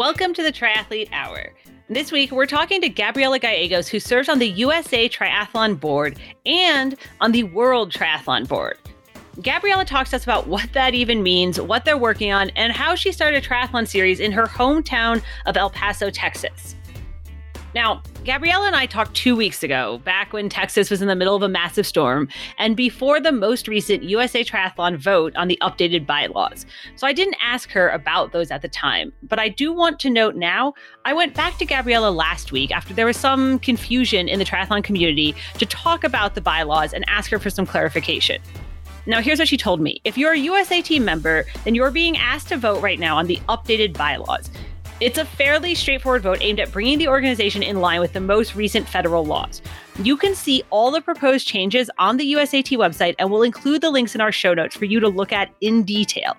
Welcome to the Triathlete Hour. This week, we're talking to Gabriela Gallegos, who serves on the USA Triathlon Board and on the World Triathlon Board. Gabriela talks to us about what that even means, what they're working on, and how she started a triathlon series in her hometown of El Paso, Texas. Now, Gabriela and I talked two weeks ago, back when Texas was in the middle of a massive storm, and before the most recent USA Triathlon vote on the updated bylaws. So I didn't ask her about those at the time, but I do want to note now I went back to Gabriela last week after there was some confusion in the triathlon community to talk about the bylaws and ask her for some clarification. Now, here's what she told me. If you're a USAT member, then you're being asked to vote right now on the updated bylaws. It's a fairly straightforward vote aimed at bringing the organization in line with the most recent federal laws. You can see all the proposed changes on the USAT website, and we'll include the links in our show notes for you to look at in detail.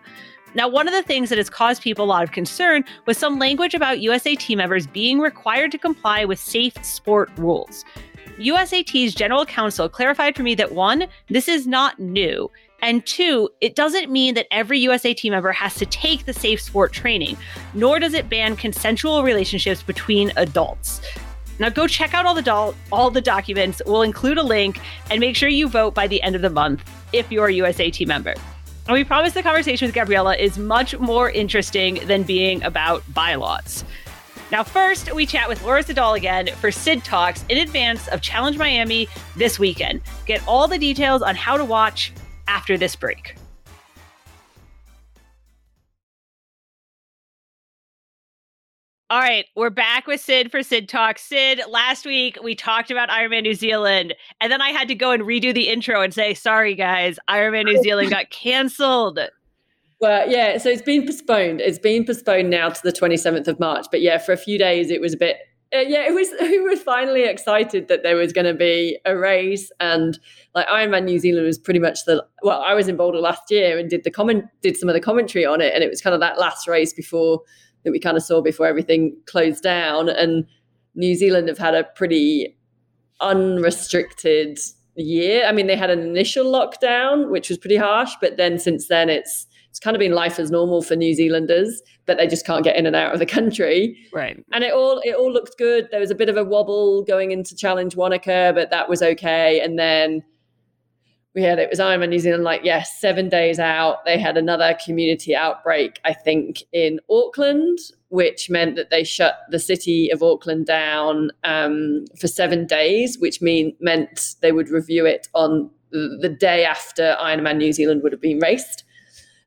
Now, one of the things that has caused people a lot of concern was some language about USAT members being required to comply with safe sport rules. USAT's general counsel clarified for me that one, this is not new. And two, it doesn't mean that every USAT member has to take the safe sport training, nor does it ban consensual relationships between adults. Now go check out all the do- all the documents. We'll include a link and make sure you vote by the end of the month if you're a USAT member. And we promise the conversation with Gabriela is much more interesting than being about bylaws. Now, first, we chat with Laura Siddall again for Sid Talks in advance of Challenge Miami this weekend. Get all the details on how to watch after this break. All right, we're back with Sid for Sid Talk. Sid, last week we talked about Ironman New Zealand, and then I had to go and redo the intro and say, sorry guys, Ironman New Zealand got canceled. Well, yeah, so it's been postponed. It's been postponed now to the 27th of March. But yeah, for a few days it was a bit uh, yeah, it was we were finally excited that there was going to be a race and like Ironman New Zealand was pretty much the well, I was in Boulder last year and did the comment did some of the commentary on it and it was kind of that last race before that we kind of saw before everything closed down and New Zealand have had a pretty unrestricted year. I mean, they had an initial lockdown which was pretty harsh, but then since then it's it's kind of been life as normal for New Zealanders, but they just can't get in and out of the country. Right. And it all it all looked good. There was a bit of a wobble going into Challenge Wanaka, but that was okay. And then we had it was Ironman New Zealand, like yes, seven days out. They had another community outbreak, I think, in Auckland, which meant that they shut the city of Auckland down um, for seven days, which mean meant they would review it on the day after Ironman New Zealand would have been raced.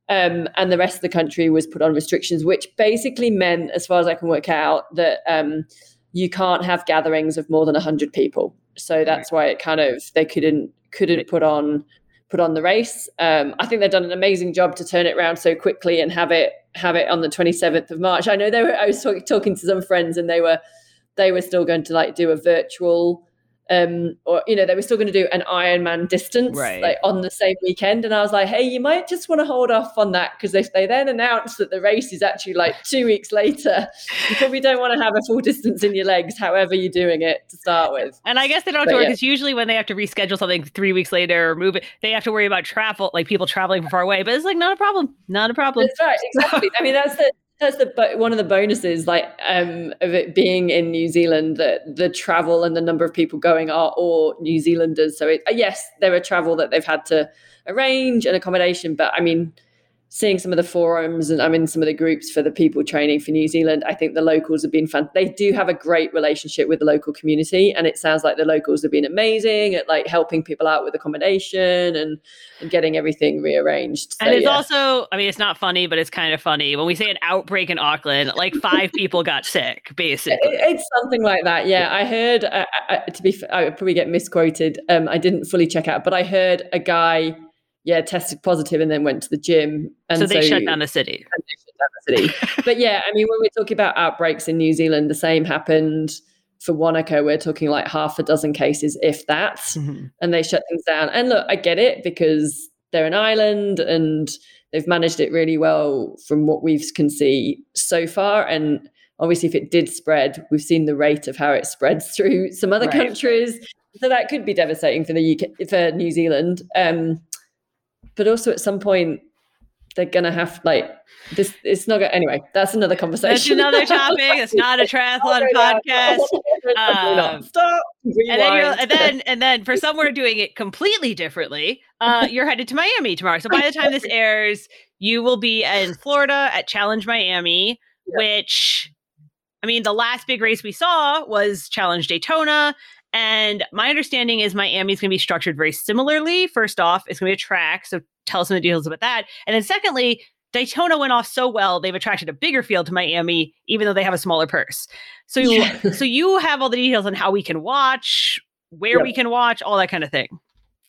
Um, and the rest of the country was put on restrictions, which basically meant, as far as I can work out, that um, you can't have gatherings of more than hundred people. So that's why it kind of they couldn't couldn't put on put on the race. Um, I think they've done an amazing job to turn it around so quickly and have it have it on the 27th of March. I know they were. I was talk, talking to some friends and they were they were still going to like do a virtual um, or you know they were still going to do an Ironman distance Right. like on the same weekend, and I was like, hey, you might just want to hold off on that because if they then announce that the race is actually like two weeks later, you probably don't want to have a full distance in your legs, however you're doing it to start with. And I guess they don't have to But work yeah. because usually when they have to reschedule something three weeks later or move it, they have to worry about travel, like people traveling from far away. But it's like not a problem, not a problem. That's right, exactly. I mean, that's the that's the one of the bonuses, like um, of it being in New Zealand, that the travel and the number of people going are all New Zealanders. So it, yes, there are travel that they've had to arrange and accommodation, but I mean, seeing some of the forums and I'm in some of the groups for the people training for New Zealand, I think the locals have been fun. They do have a great relationship with the local community, and it sounds like the locals have been amazing at like helping people out with accommodation and, and getting everything rearranged. So, and it's yeah. also, I mean, it's not funny, but it's kind of funny. When we say an outbreak in Auckland, like five people got sick, basically. It- It's something like that. Yeah, I heard. Uh, uh, to be, I would probably get misquoted. Um, I didn't fully check out, but I heard a guy, yeah, tested positive and then went to the gym, and so they shut down the city. and they shut down the city. but yeah, I mean, when we're talking about outbreaks in New Zealand, the same happened for Wanaka. We're talking like half a dozen cases, if that, Mhm. and they shut things down. And look, I get it because they're an island and they've managed it really well from what we can see so far. And obviously, if it did spread, we've seen the rate of how it spreads through some other Right. countries. So that could be devastating for the UK, for New Zealand. Um, but also at some point, they're gonna have like this. It's not gonna anyway. That's another conversation. That's another topic. It's not a triathlon podcast. Um, Stop. and then, you're, and then and then for some we're doing it completely differently. Uh, you're headed to Miami tomorrow. So by the time this airs, you will be in Florida at Challenge Miami, Yeah. which I mean, the last big race we saw was Challenge Daytona. And my understanding is Miami is going to be structured very similarly. First off, it's going to be a track. So tell us some of the details about that. And then secondly, Daytona went off so well, they've attracted a bigger field to Miami, even though they have a smaller purse. So, you, Yeah. so you have all the details on how we can watch, where Yep. we can watch, all that kind of thing.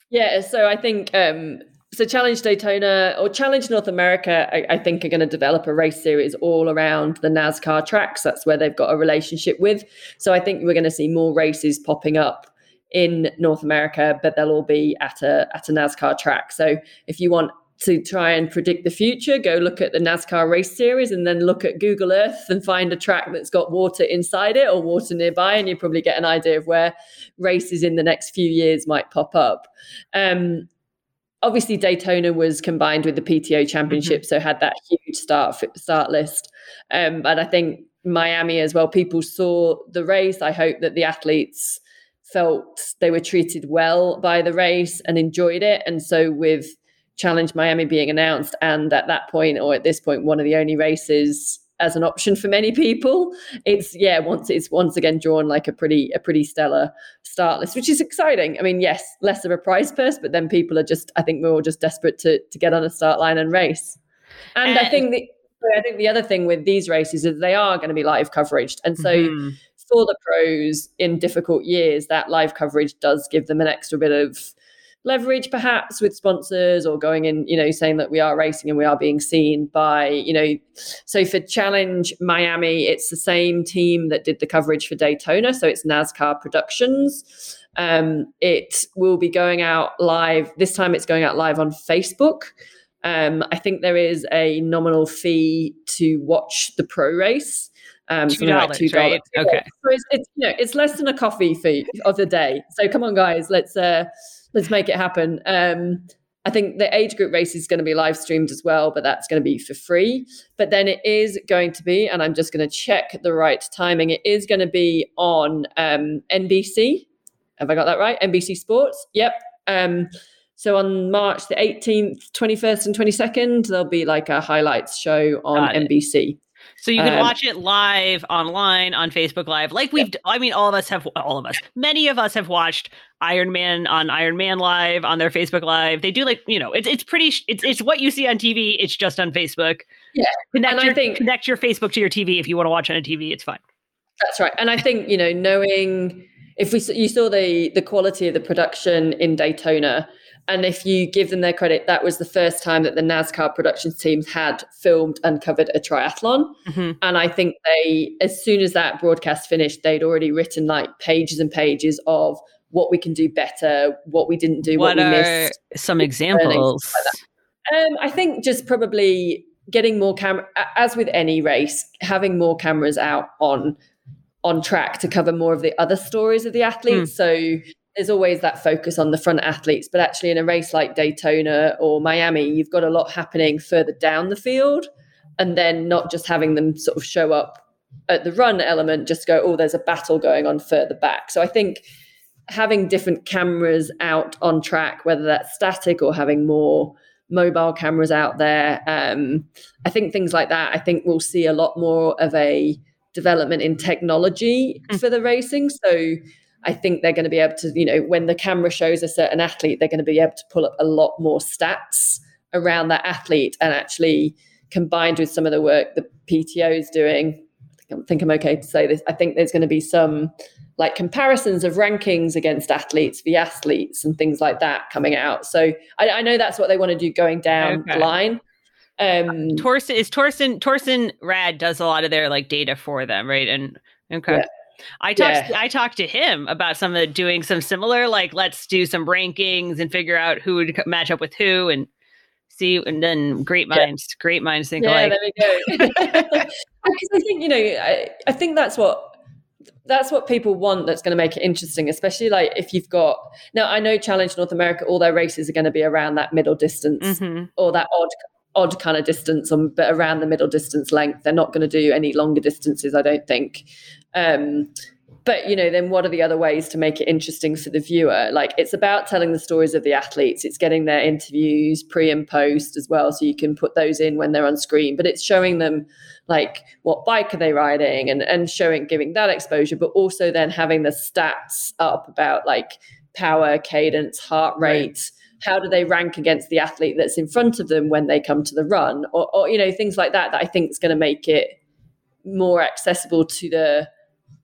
Yeah, so I think um, so. Challenge Daytona or Challenge North America, I, I think, are going to develop a race series all around the NASCAR tracks. That's where they've got a relationship with. So I think we're going to see more races popping up in North America, but they'll all be at a at a NASCAR track. So if you want to try and predict the future, go look at the NASCAR race series and then look at Google Earth and find a track that's got water inside it or water nearby, and you probably get an idea of where races in the next few years might pop up. Um, obviously, Daytona was combined with the PTO Championship, so had that huge start start list. Um, but I think Miami as well. People saw the race. I hope that the athletes felt they were treated well by the race and enjoyed it. And so with Challenge Miami being announced, and at that point or at this point, one of the only races as an option for many people, it's yeah, once it's once again drawn like a pretty a pretty stellar start list, which is exciting. I mean, yes, less of a prize purse, but then people are just I think we're all just desperate to to get on a start line and race. And I think the I think the other thing with these races is they are going to be live coverage, and so Mhm. for the pros in difficult years, that live coverage does give them an extra bit of leverage, perhaps with sponsors or going in, you know, saying that we are racing and we are being seen by, you know. So for Challenge Miami, it's the same team that did the coverage for Daytona. So it's NASCAR Productions. Um, it will be going out live. This time it's going out live on Facebook. Um, I think there is a nominal fee to watch the pro race. Um, Two something like dollars, $2. right? Okay. So it's, it's you know it's less than a coffee fee of the day. So come on, guys, let's uh, let's make it happen. Um, I think the age group race is going to be live streamed as well, but that's going to be for free. But then it is going to be, and I'm just going to check the right timing. It is going to be on um, NBC. Have I got that right? NBC Sports. Yep. Um, so on March the 18th, 21st, and 22nd, there'll be like a highlights show on NBC. So you can Um, watch it live online on Facebook Live, like we've. I mean, all of us have. All of us. Many of us have watched Ironman on Ironman Live on their Facebook Live. They do like you know, it's it's pretty. It's it's what you see on TV. It's just on Facebook. Yeah, Connect and I your think- connect your Facebook to your TV if you want to watch on a TV. It's fine. That's right. And I think, you know, knowing if we you saw the the quality of the production in Daytona and if you give them their credit that was the first time that the NASCAR productions teams had filmed and covered a triathlon Mhm. and I think they as soon as that broadcast finished they'd already written like pages and pages of what we can do better, what we didn't do, what, What we are missed. some examples? Um, I think just probably getting more camera, as with any race, having more cameras out on on track to cover more of the other stories of the athletes. So there's always that focus on the front athletes, but actually in a race like Daytona or Miami, you've got a lot happening further down the field, and then not just having them sort of show up at the run element, just go, oh, there's a battle going on further back. So I think having different cameras out on track, whether that's static or having more mobile cameras out there. Um, I think things like that. I think we'll see a lot more of a development in technology Mm. for the racing. So I think they're going to be able to, you know, when the camera shows a certain athlete, they're going to be able to pull up a lot more stats around that athlete and actually combined with some of the work the PTO is doing. I think I'm, think I'm okay to say this. I think there's going to be some like comparisons of rankings against athletes, the athletes, and things like that coming out. So I, I know that's what they want to do going down Okay. the line. Um, Torsten is Torsten Torsten Rad does a lot of their like data for them, right? And okay. Yeah. I talked Yeah. I talked to him about some of the doing some similar like let's do some rankings and figure out who would match up with who and see and then great Yeah. minds great minds think yeah, alike. there we go. because I think you know, I, I think that's what that's what people want. That's going to make it interesting, especially like if you've got now. I know Challenge North America, all their races are going to be around that middle distance Mhm. or that odd odd kind of distance on but around the middle distance length they're not going to do any longer distances i don't think um, but you know then what are the other ways to make it interesting for the viewer? Like it's about telling the stories of the athletes. It's getting their interviews pre and post as well so you can put those in when they're on screen. But it's showing them like what bike are they riding and and showing giving that exposure but also then having the stats up about like power cadence heart rate. Right. how do they rank against the athlete that's in front of them when they come to the run? Or, or you know things like that that i think is going to make it more accessible to the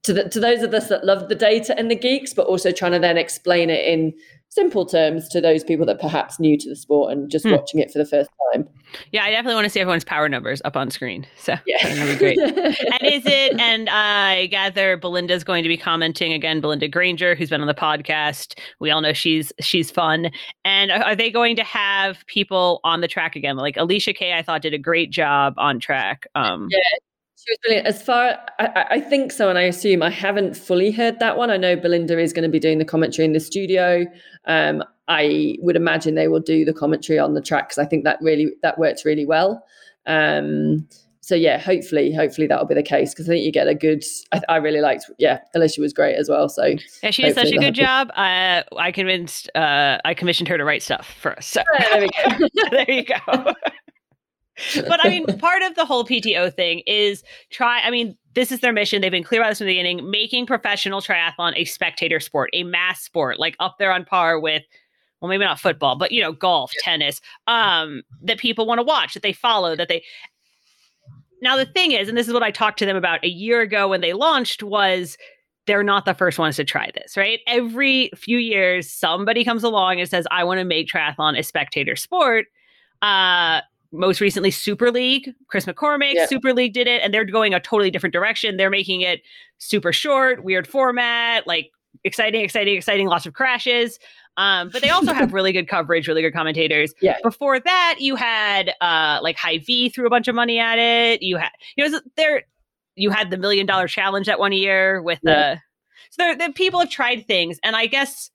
to, the, to those of us that love the data and the geeks, but also trying to then explain it in simple terms to those people that perhaps new to the sport and just hmm. watching it for the first time. Yeah, I definitely want to see everyone's power numbers up on screen. So yeah, that'd be great. and is it? And I gather Belinda's going to be commenting again. Belinda Granger, who's been on the podcast, we all know she's she's fun. And are they going to have people on the track again? Like Alicia Kaye, I thought did a great job on track. Um, yeah, she was brilliant. As far, I, I, think so, and I assume I haven't fully heard that one. I know Belinda is going to be doing the commentary in the studio. Um, I would imagine they will do the commentary on the track because I think that really that works really well. Um, so yeah, hopefully, hopefully that'll be the case because I think you get a good. I, I, really liked. Yeah, Alicia was great as well. So yeah, she did such a good job. Uh, I convinced. Uh, I commissioned her to write stuff for us. So there there you go but I mean, part of the whole PTO thing is try. I mean, this is their mission. They've been clear about this from the beginning, making professional triathlon a spectator sport, a mass sport, like up there on par with, well, maybe not football, but you know, golf, tennis, um, that people want to watch, that they follow, that they. Now the thing is, and this is what I talked to them about a year ago when they launched, was they're not the first ones to try this, right? Every few years, somebody comes along and says, "I want to make triathlon a spectator sport." Uh, most recently Super League, Chris McCormick, yeah. Super League did it, and they're going a totally different direction. They're making it super short, weird format, like exciting, exciting, exciting, lots of crashes. Um, but they also have really good coverage, really good commentators. Yeah. Before that, you had uh like Hy-Vee threw a bunch of money at it. You had you know there you had the million dollar challenge that one year with the yeah. so the people have tried things, and I guess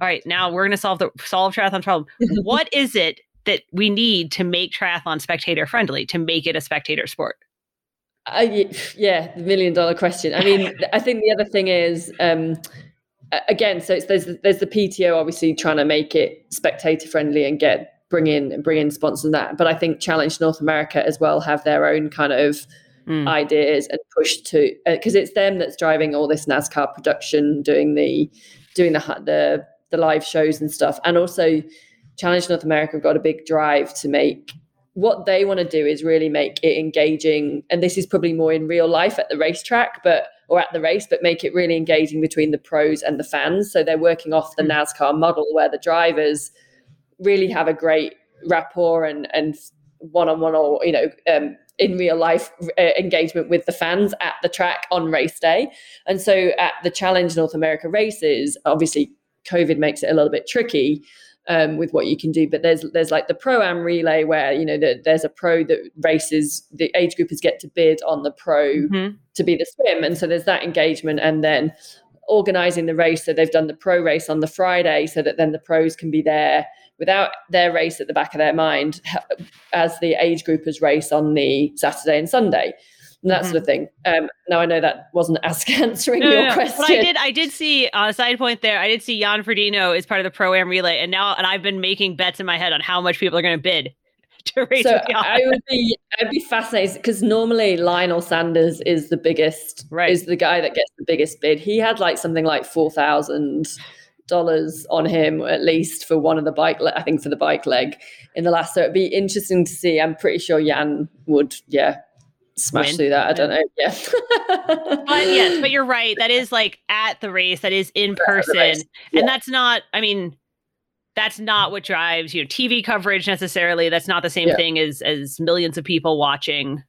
all right, now we're gonna solve the solve triathlon problem. what is it that we need to make triathlon spectator friendly to make it a spectator sport? Uh, yeah, the million dollar question. I mean, I think the other thing is, um, again, so there's there's the PTO obviously trying to make it spectator friendly and get bring in bring in sponsors and that. But I think Challenge North America as well have their own kind of mm. ideas and push to because uh, it's them that's driving all this NASCAR production, doing the doing the the the live shows and stuff, and also Challenge North America have got a big drive to make what they want to do is really make it engaging. And this is probably more in real life at the racetrack, but or at the race, but make it really engaging between the pros and the fans. So they're working off the hmm. NASCAR model where the drivers really have a great rapport and and one-on-one or you know um, in real life uh, engagement with the fans at the track on race day. And so at the Challenge North America races, obviously COVID makes it a little bit tricky um, with what you can do. But there's there's like the pro am relay where you know the, there's a pro that races the age groupers get to bid on the pro mm-hmm. to be the swim, and so there's that engagement, and then organizing the race. So they've done the pro race on the Friday, so that then the pros can be there without their race at the back of their mind as the age groupers race on the Saturday and Sunday and that mm-hmm. sort of thing. Um, now I know that wasn't as answering no, your no, question. But I did, I did see on a side point there. I did see Jan Frodeno is part of the pro am relay, and now and I've been making bets in my head on how much people are going to bid to race. So I would be, I'd be fascinated because normally Lionel Sanders is the biggest, right. is the guy that gets the biggest bid. He had like something like four thousand dollars on him at least for one of the bike le- I think for the bike leg in the last so it'd be interesting to see I'm pretty sure Jan would yeah smash win. through that. I don't know. Yeah. but yes, but you're right. That is like at the race. That is in person, yeah. and that's not. I mean, that's not what drives you know TV coverage necessarily. That's not the same yeah. thing as as millions of people watching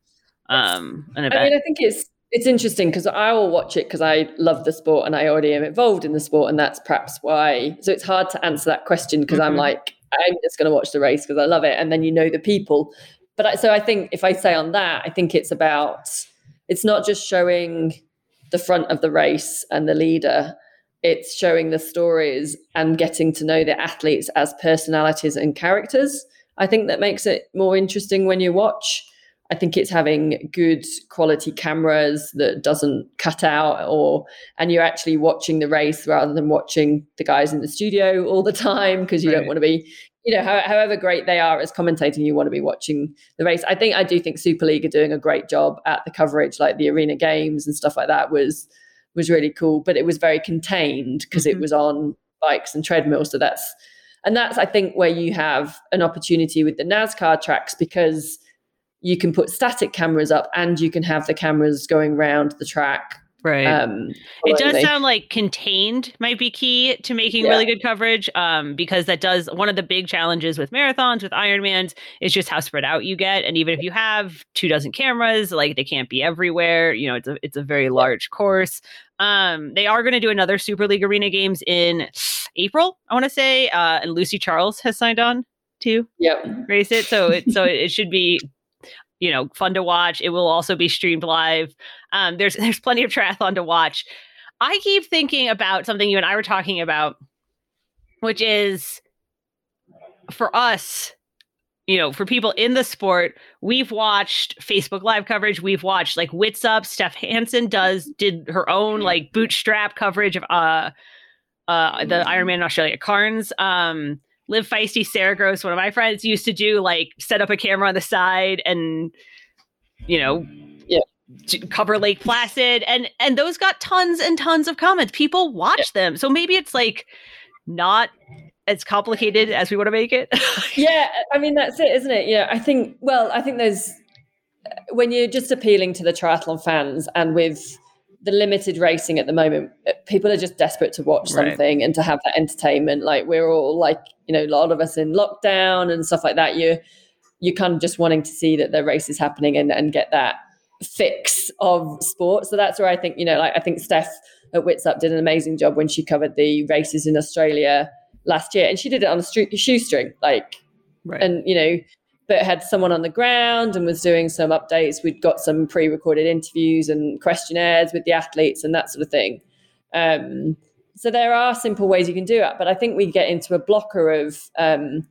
um an event. I mean, I think it's it's interesting because I will watch it because I love the sport and I already am involved in the sport, and that's perhaps why. So it's hard to answer that question because mm-hmm. I'm like. I'm just going to watch the race because I love it. And then you know the people but I, so I think if I say on that, I think it's about it's not just showing the front of the race and the leader. It's showing the stories and getting to know the athletes as personalities and characters. I think that makes it more interesting when you watch. I think it's having good quality cameras that doesn't cut out or and you're actually watching the race rather than watching the guys in the studio all the time because you right. don't want to be you know however great they are as commentating you want to be watching the race i think i do think super league are doing a great job at the coverage like the arena games and stuff like that was was really cool but it was very contained because mm-hmm. it was on bikes and treadmills so that's and that's i think where you have an opportunity with the nascar tracks because you can put static cameras up and you can have the cameras going around the track Right. Um, it does sound like contained might be key to making yeah. really good coverage um, because that does one of the big challenges with marathons, with Ironmans, is just how spread out you get. And even if you have two dozen cameras, like they can't be everywhere. You know, it's a it's a very large course. Um, they are going to do another Super League Arena Games in April, I want to say, uh, and Lucy Charles has signed on to yep. race it. So it so it should be you know fun to watch. It will also be streamed live. Um, there's there's plenty of triathlon to watch. I keep thinking about something you and I were talking about, which is for us, you know, for people in the sport, we've watched Facebook Live coverage. We've watched like Wits Up. Steph Hansen does did her own like bootstrap coverage of uh uh the Ironman in Australia Cairns. Um, Live Feisty Sarah Gross, one of my friends, used to do like set up a camera on the side and you know yeah. cover Lake Placid and and those got tons and tons of comments. People watch yeah. them. So maybe it's like not as complicated as we want to make it. yeah, I mean that's it, isn't it? Yeah, I think well, I think there's when you're just appealing to the triathlon fans and with the limited racing at the moment, uh, people are just desperate to watch something right. and to have that entertainment. Like we're all like, you know, a lot of us in lockdown and stuff like that. You you're kind of just wanting to see that the race is happening and, and get that fix of sport. So that's where I think, you know, like I think Steph at Wits Up did an amazing job when she covered the races in Australia last year. And she did it on a shoestring, like right. and you know, but had someone on the ground and was doing some updates. We'd got some pre-recorded interviews and questionnaires with the athletes and that sort of thing. Um, so there are simple ways you can do it, but I think we get into a blocker of um,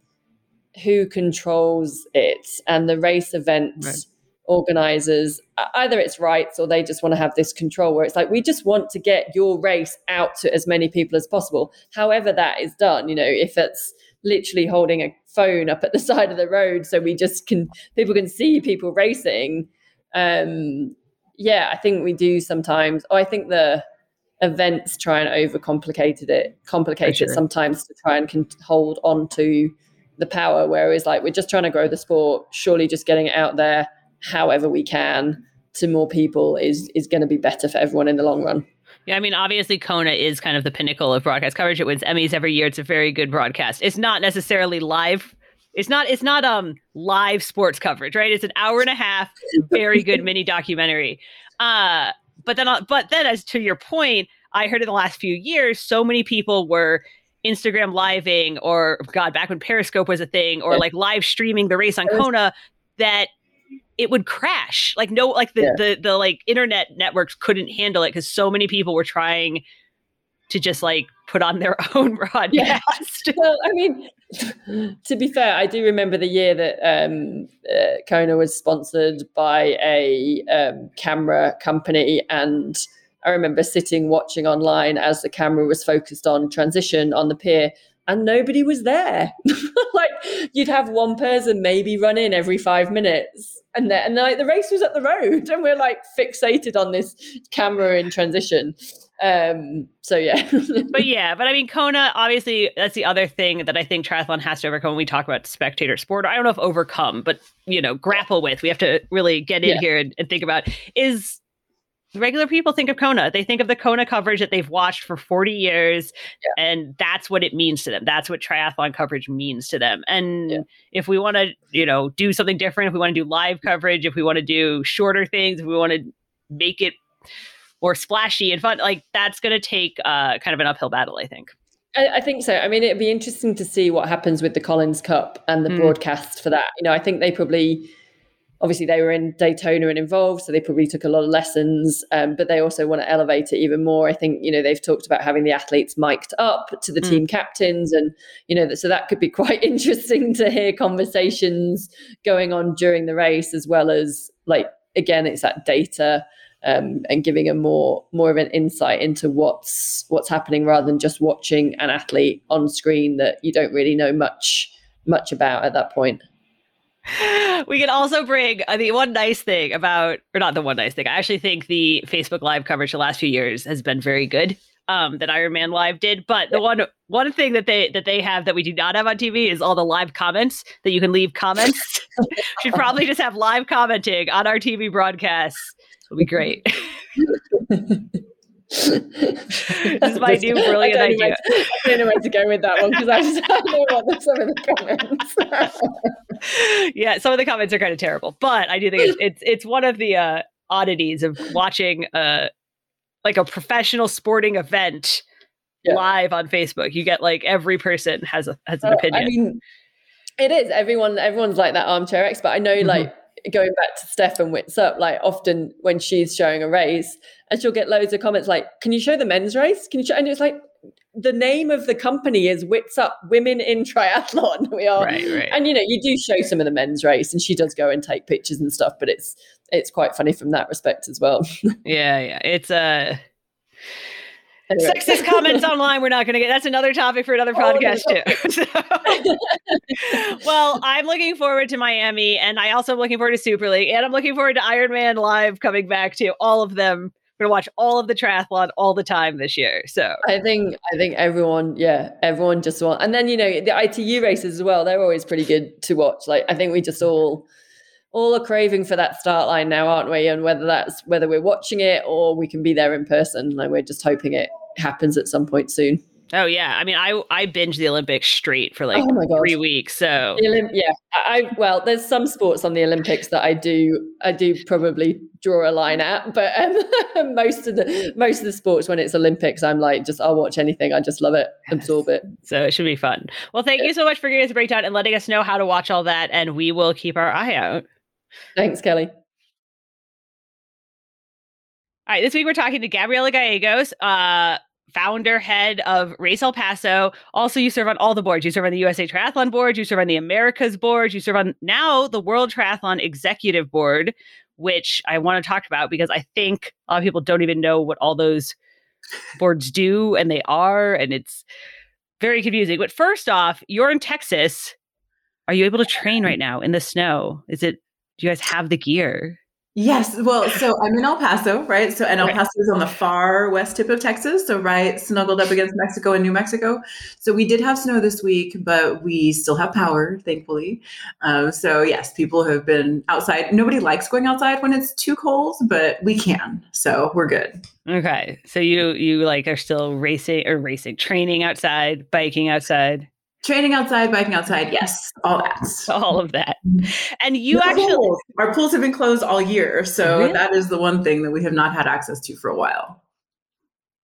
who controls it and the race events right. organizers. Either it's rights or they just want to have this control where it's like we just want to get your race out to as many people as possible. However that is done, you know, if it's literally holding a phone up at the side of the road so we just can people can see people racing. Um yeah i think we do sometimes. Oh i think the events try and overcomplicated it complicate sure. it sometimes to try and can hold on to the power whereas like we're just trying to grow the sport. Surely just getting it out there however we can to more people is is going to be better for everyone in the long run yeah, I mean, obviously, Kona is kind of the pinnacle of broadcast coverage. It wins Emmys every year. It's a very good broadcast. It's not necessarily live. It's not. It's not um live sports coverage, right? It's an hour and a half, very good mini documentary. Uh, but then, uh, but then, as to your point, I heard in the last few years, so many people were Instagram living, or God, back when Periscope was a thing, or like live streaming the race on Kona, that it would crash. Like no, like the yeah. the, the like internet networks couldn't handle it because so many people were trying to just like put on their own broadcast. Yeah. well, I mean, to be fair, I do remember the year that um, uh, Kona was sponsored by a um, camera company, and I remember sitting watching online as the camera was focused on transition on the pier, and nobody was there. like you'd have one person maybe run in every five minutes, and then and like the race was up the road, and we're like fixated on this camera in transition. Um, so yeah, but yeah, but I mean, Kona obviously that's the other thing that I think triathlon has to overcome when we talk about spectator sport. I don't know if overcome, but you know, grapple with. We have to really get in yeah. here and, and think about is regular people think of Kona. They think of the Kona coverage that they've watched for 40 years, yeah. and that's what it means to them. That's what triathlon coverage means to them. And yeah. if we want to, you know, do something different, if we want to do live coverage, if we want to do shorter things, if we want to make it more splashy and fun, like that's going to take uh, kind of an uphill battle, I think. I, I, think so. I mean, it'd be interesting to see what happens with the Collins Cup and the mm. broadcast for that. You know, I think they probably obviously they were in Daytona and involved, so they probably took a lot of lessons. Um, but they also want to elevate it even more. I think you know they've talked about having the athletes mic'd up to the mm. team captains, and you know so that could be quite interesting to hear conversations going on during the race as well as like again it's that data. Um, and giving a more more of an insight into what's what's happening rather than just watching an athlete on screen that you don't really know much much about at that point we can also bring uh, the one nice thing about, or not the one nice thing. I actually think the Facebook Live coverage the last few years has been very good. Um, that Ironman Live did, but the one one thing that they that they have that we do not have on TV is all the live comments that you can leave comments. Should probably just have live commenting on our TV broadcasts. It'll be great. this is my new brilliant I idea. To, I don't know where to go with that one because I just don't know what some of the comments. yeah, some of the comments are kind of terrible, but I do think it's it's, it's one of the uh, oddities of watching uh like a professional sporting event yeah. live on Facebook. You get like every person has a has an opinion. I mean, it is everyone. Everyone's like that armchair expert. I know, mm-hmm. like going back to Steph and Wits Up, like often when she's showing a race, and she'll get loads of comments like, "Can you show the men's race? Can you show?" And it's like the name of the company is Wits Up Women in Triathlon. We are, right, right. and you know, you do show some of the men's race, and she does go and take pictures and stuff, but it's it's quite funny from that respect as well. yeah, yeah, it's a. Uh Anyway. Sexist comments online, we're not going to get. That's another topic for another oh, podcast too. well, I'm looking forward to Miami, and I also am looking forward to Super League, and I'm looking forward to Ironman Live coming back to all of them. We're gonna watch all of the triathlon all the time this year. So I think I think everyone, yeah, everyone just want, and then you know the ITU races as well. They're always pretty good to watch. Like I think we just all all are craving for that start line now, aren't we? And whether that's whether we're watching it or we can be there in person, like we're just hoping it happens at some point soon. Oh yeah, I mean, I I binge the Olympics straight for like oh three weeks. So Olymp- yeah, I well, there's some sports on the Olympics that I do I do probably draw a line at, but um, most of the most of the sports when it's Olympics, I'm like just I'll watch anything. I just love it, absorb it. So it should be fun. Well, thank yeah. you so much for giving us a breakdown and letting us know how to watch all that, and we will keep our eye out. Thanks, Kelly. All right, this week we're talking to Gabriela Gallegos, uh, founder, head of Race El Paso. Also, you serve on all the boards. You serve on the USA Triathlon Board, you serve on the Americas Board, you serve on now the World Triathlon Executive Board, which I want to talk about because I think a lot of people don't even know what all those boards do and they are, and it's very confusing. But first off, you're in Texas. Are you able to train right now in the snow? Is it do you guys have the gear? Yes. Well, so I'm in El Paso, right? So, and El Paso is on the far west tip of Texas. So, right, snuggled up against Mexico and New Mexico. So, we did have snow this week, but we still have power, thankfully. Um, so, yes, people have been outside. Nobody likes going outside when it's too cold, but we can. So, we're good. Okay. So, you, you like are still racing or racing, training outside, biking outside? Training outside, biking outside, yes, all that. All of that. And you the actually pools. our pools have been closed all year. So really? that is the one thing that we have not had access to for a while.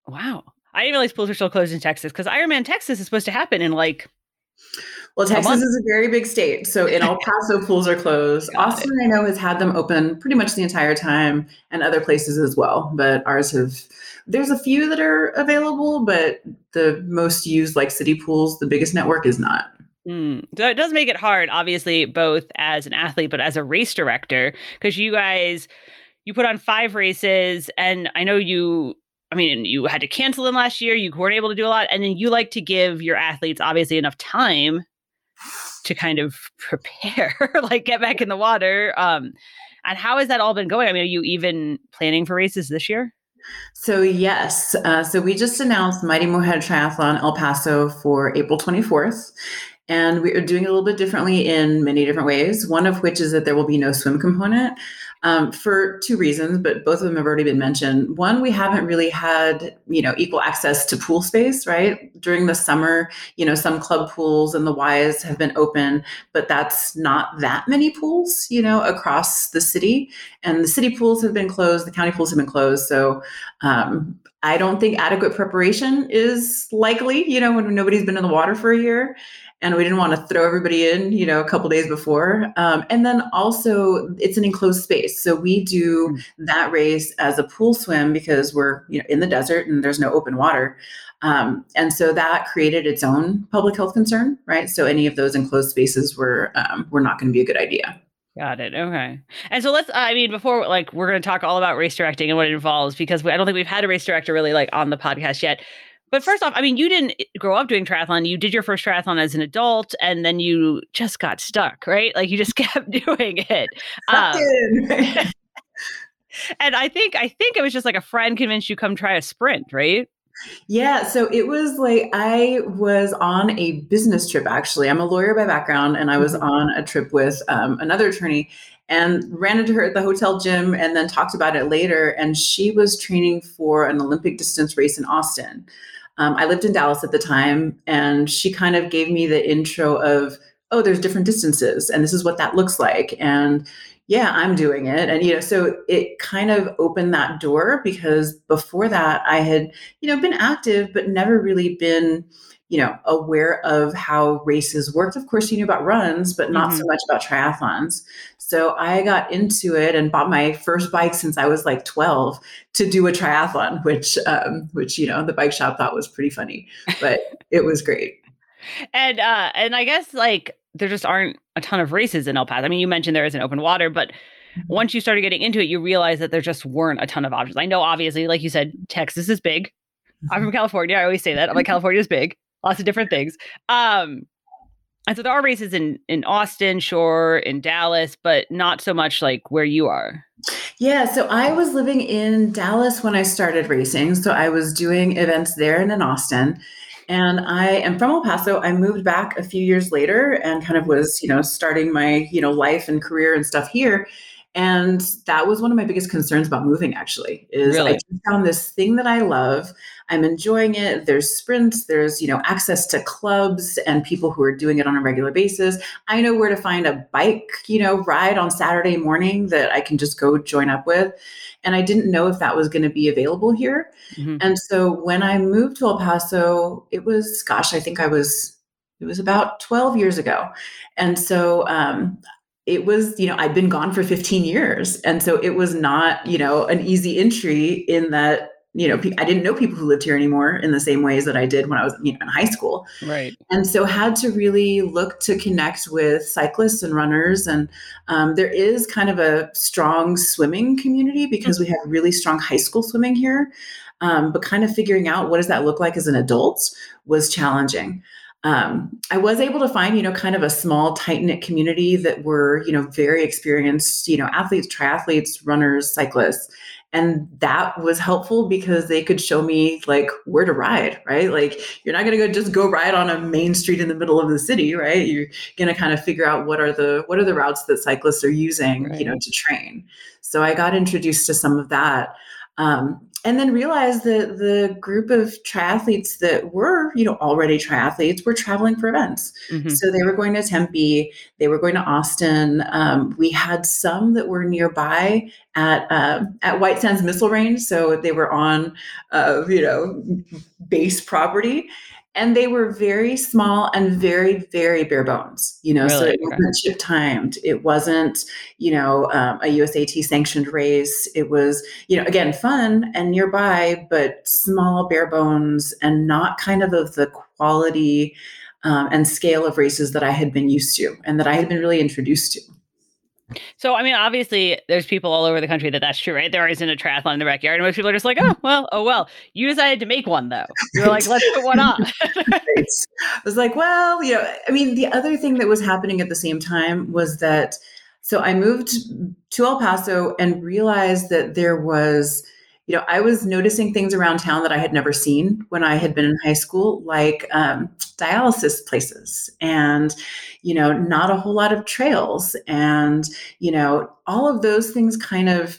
Wow. I didn't realize pools are still closed in Texas because Ironman Texas is supposed to happen in like well, Texas is a very big state. So in El Paso, pools are closed. Got Austin, it. I know, has had them open pretty much the entire time and other places as well. But ours have, there's a few that are available, but the most used, like city pools, the biggest network is not. Mm. So it does make it hard, obviously, both as an athlete, but as a race director, because you guys, you put on five races, and I know you I mean, you had to cancel them last year. You weren't able to do a lot, and then you like to give your athletes obviously enough time to kind of prepare, like get back in the water. Um, and how has that all been going? I mean, are you even planning for races this year? So yes, uh, so we just announced Mighty Mujer Triathlon El Paso for April 24th, and we are doing a little bit differently in many different ways. One of which is that there will be no swim component um, for two reasons, but both of them have already been mentioned. One, we haven't really had you know equal access to pool space, right? During the summer, you know, some club pools and the Ys have been open, but that's not that many pools, you know, across the city. And the city pools have been closed, the county pools have been closed. So um, I don't think adequate preparation is likely, you know, when nobody's been in the water for a year. And we didn't want to throw everybody in, you know, a couple days before. Um, and then also, it's an enclosed space, so we do mm. that race as a pool swim because we're you know in the desert and there's no open water. Um, and so that created its own public health concern, right? So any of those enclosed spaces were um, were not going to be a good idea. Got it. Okay. And so let's, I mean, before, like, we're going to talk all about race directing and what it involves because we, I don't think we've had a race director really like on the podcast yet. But first off, I mean, you didn't grow up doing triathlon. You did your first triathlon as an adult, and then you just got stuck, right? Like you just kept doing it. Um, and I think I think it was just like a friend convinced you come try a sprint, right? Yeah, so it was like I was on a business trip actually. I'm a lawyer by background, and I was mm-hmm. on a trip with um, another attorney and ran into her at the hotel gym and then talked about it later. And she was training for an Olympic distance race in Austin. Um, I lived in Dallas at the time, and she kind of gave me the intro of, oh, there's different distances, and this is what that looks like. And yeah, I'm doing it. And, you know, so it kind of opened that door because before that, I had, you know, been active, but never really been, you know, aware of how races worked. Of course, you knew about runs, but not mm-hmm. so much about triathlons. So I got into it and bought my first bike since I was like 12 to do a triathlon, which, um, which, you know, the bike shop thought was pretty funny, but it was great. And, uh, and I guess like there just aren't a ton of races in El Paso. I mean, you mentioned there isn't open water, but mm-hmm. once you started getting into it, you realize that there just weren't a ton of options. I know, obviously, like you said, Texas is big. I'm from mm-hmm. California. I always say that. I'm like, California is big, lots of different things. Um, and so there are races in in Austin, sure, in Dallas, but not so much like where you are. Yeah, so I was living in Dallas when I started racing. So I was doing events there and in Austin. And I am from El Paso. I moved back a few years later and kind of was, you know, starting my, you know, life and career and stuff here. And that was one of my biggest concerns about moving actually is really? I found this thing that I love. I'm enjoying it. There's sprints, there's, you know, access to clubs and people who are doing it on a regular basis. I know where to find a bike, you know, ride on Saturday morning that I can just go join up with. And I didn't know if that was going to be available here. Mm-hmm. And so when I moved to El Paso, it was, gosh, I think I was it was about 12 years ago and so um, it was, you know, I'd been gone for 15 years. And so it was not, you know, an easy entry in that, you know, I didn't know people who lived here anymore in the same ways that I did when I was, you know, in high school. Right. And so had to really look to connect with cyclists and runners. And um, there is kind of a strong swimming community because we have really strong high school swimming here. Um, but kind of figuring out what does that look like as an adult was challenging um, I was able to find, you know, kind of a small, tight knit community that were, you know, very experienced, you know, athletes, triathletes, runners, cyclists. And that was helpful because they could show me like where to ride, right? Like you're not going to go just go ride on a main street in the middle of the city, right? You're going to kind of figure out what are the what are the routes that cyclists are using, right. you know, to train. So I got introduced to some of that. Um, and then realized that the group of triathletes that were, you know, already triathletes were traveling for events. Mm-hmm. So they were going to Tempe, they were going to Austin. Um, we had some that were nearby at uh, at White Sands Missile Range, so they were on, uh, you know, base property, and they were very small and very very bare bones you know really? so it wasn't chip timed. It wasn't you know um, a usat sanctioned race. It was you know again fun and nearby but small bare bones and not kind of of the quality um, and scale of races that i had been used to and that i had been really introduced to so, I mean, obviously, there's people all over the country that that's true, right? There isn't a triathlon in the backyard, and most people are just like, "Oh, mm. well, oh well." You decided to make one, though. You're like, "Let's put one on." I was like, "Well, you know, I mean, the other thing that was happening at the same time was that." So I moved to El Paso and realized that there was you know, I was noticing things around town that I had never seen when I had been in high school, like um, dialysis places and, you know, not a whole lot of trails. And, you know, all of those things kind of,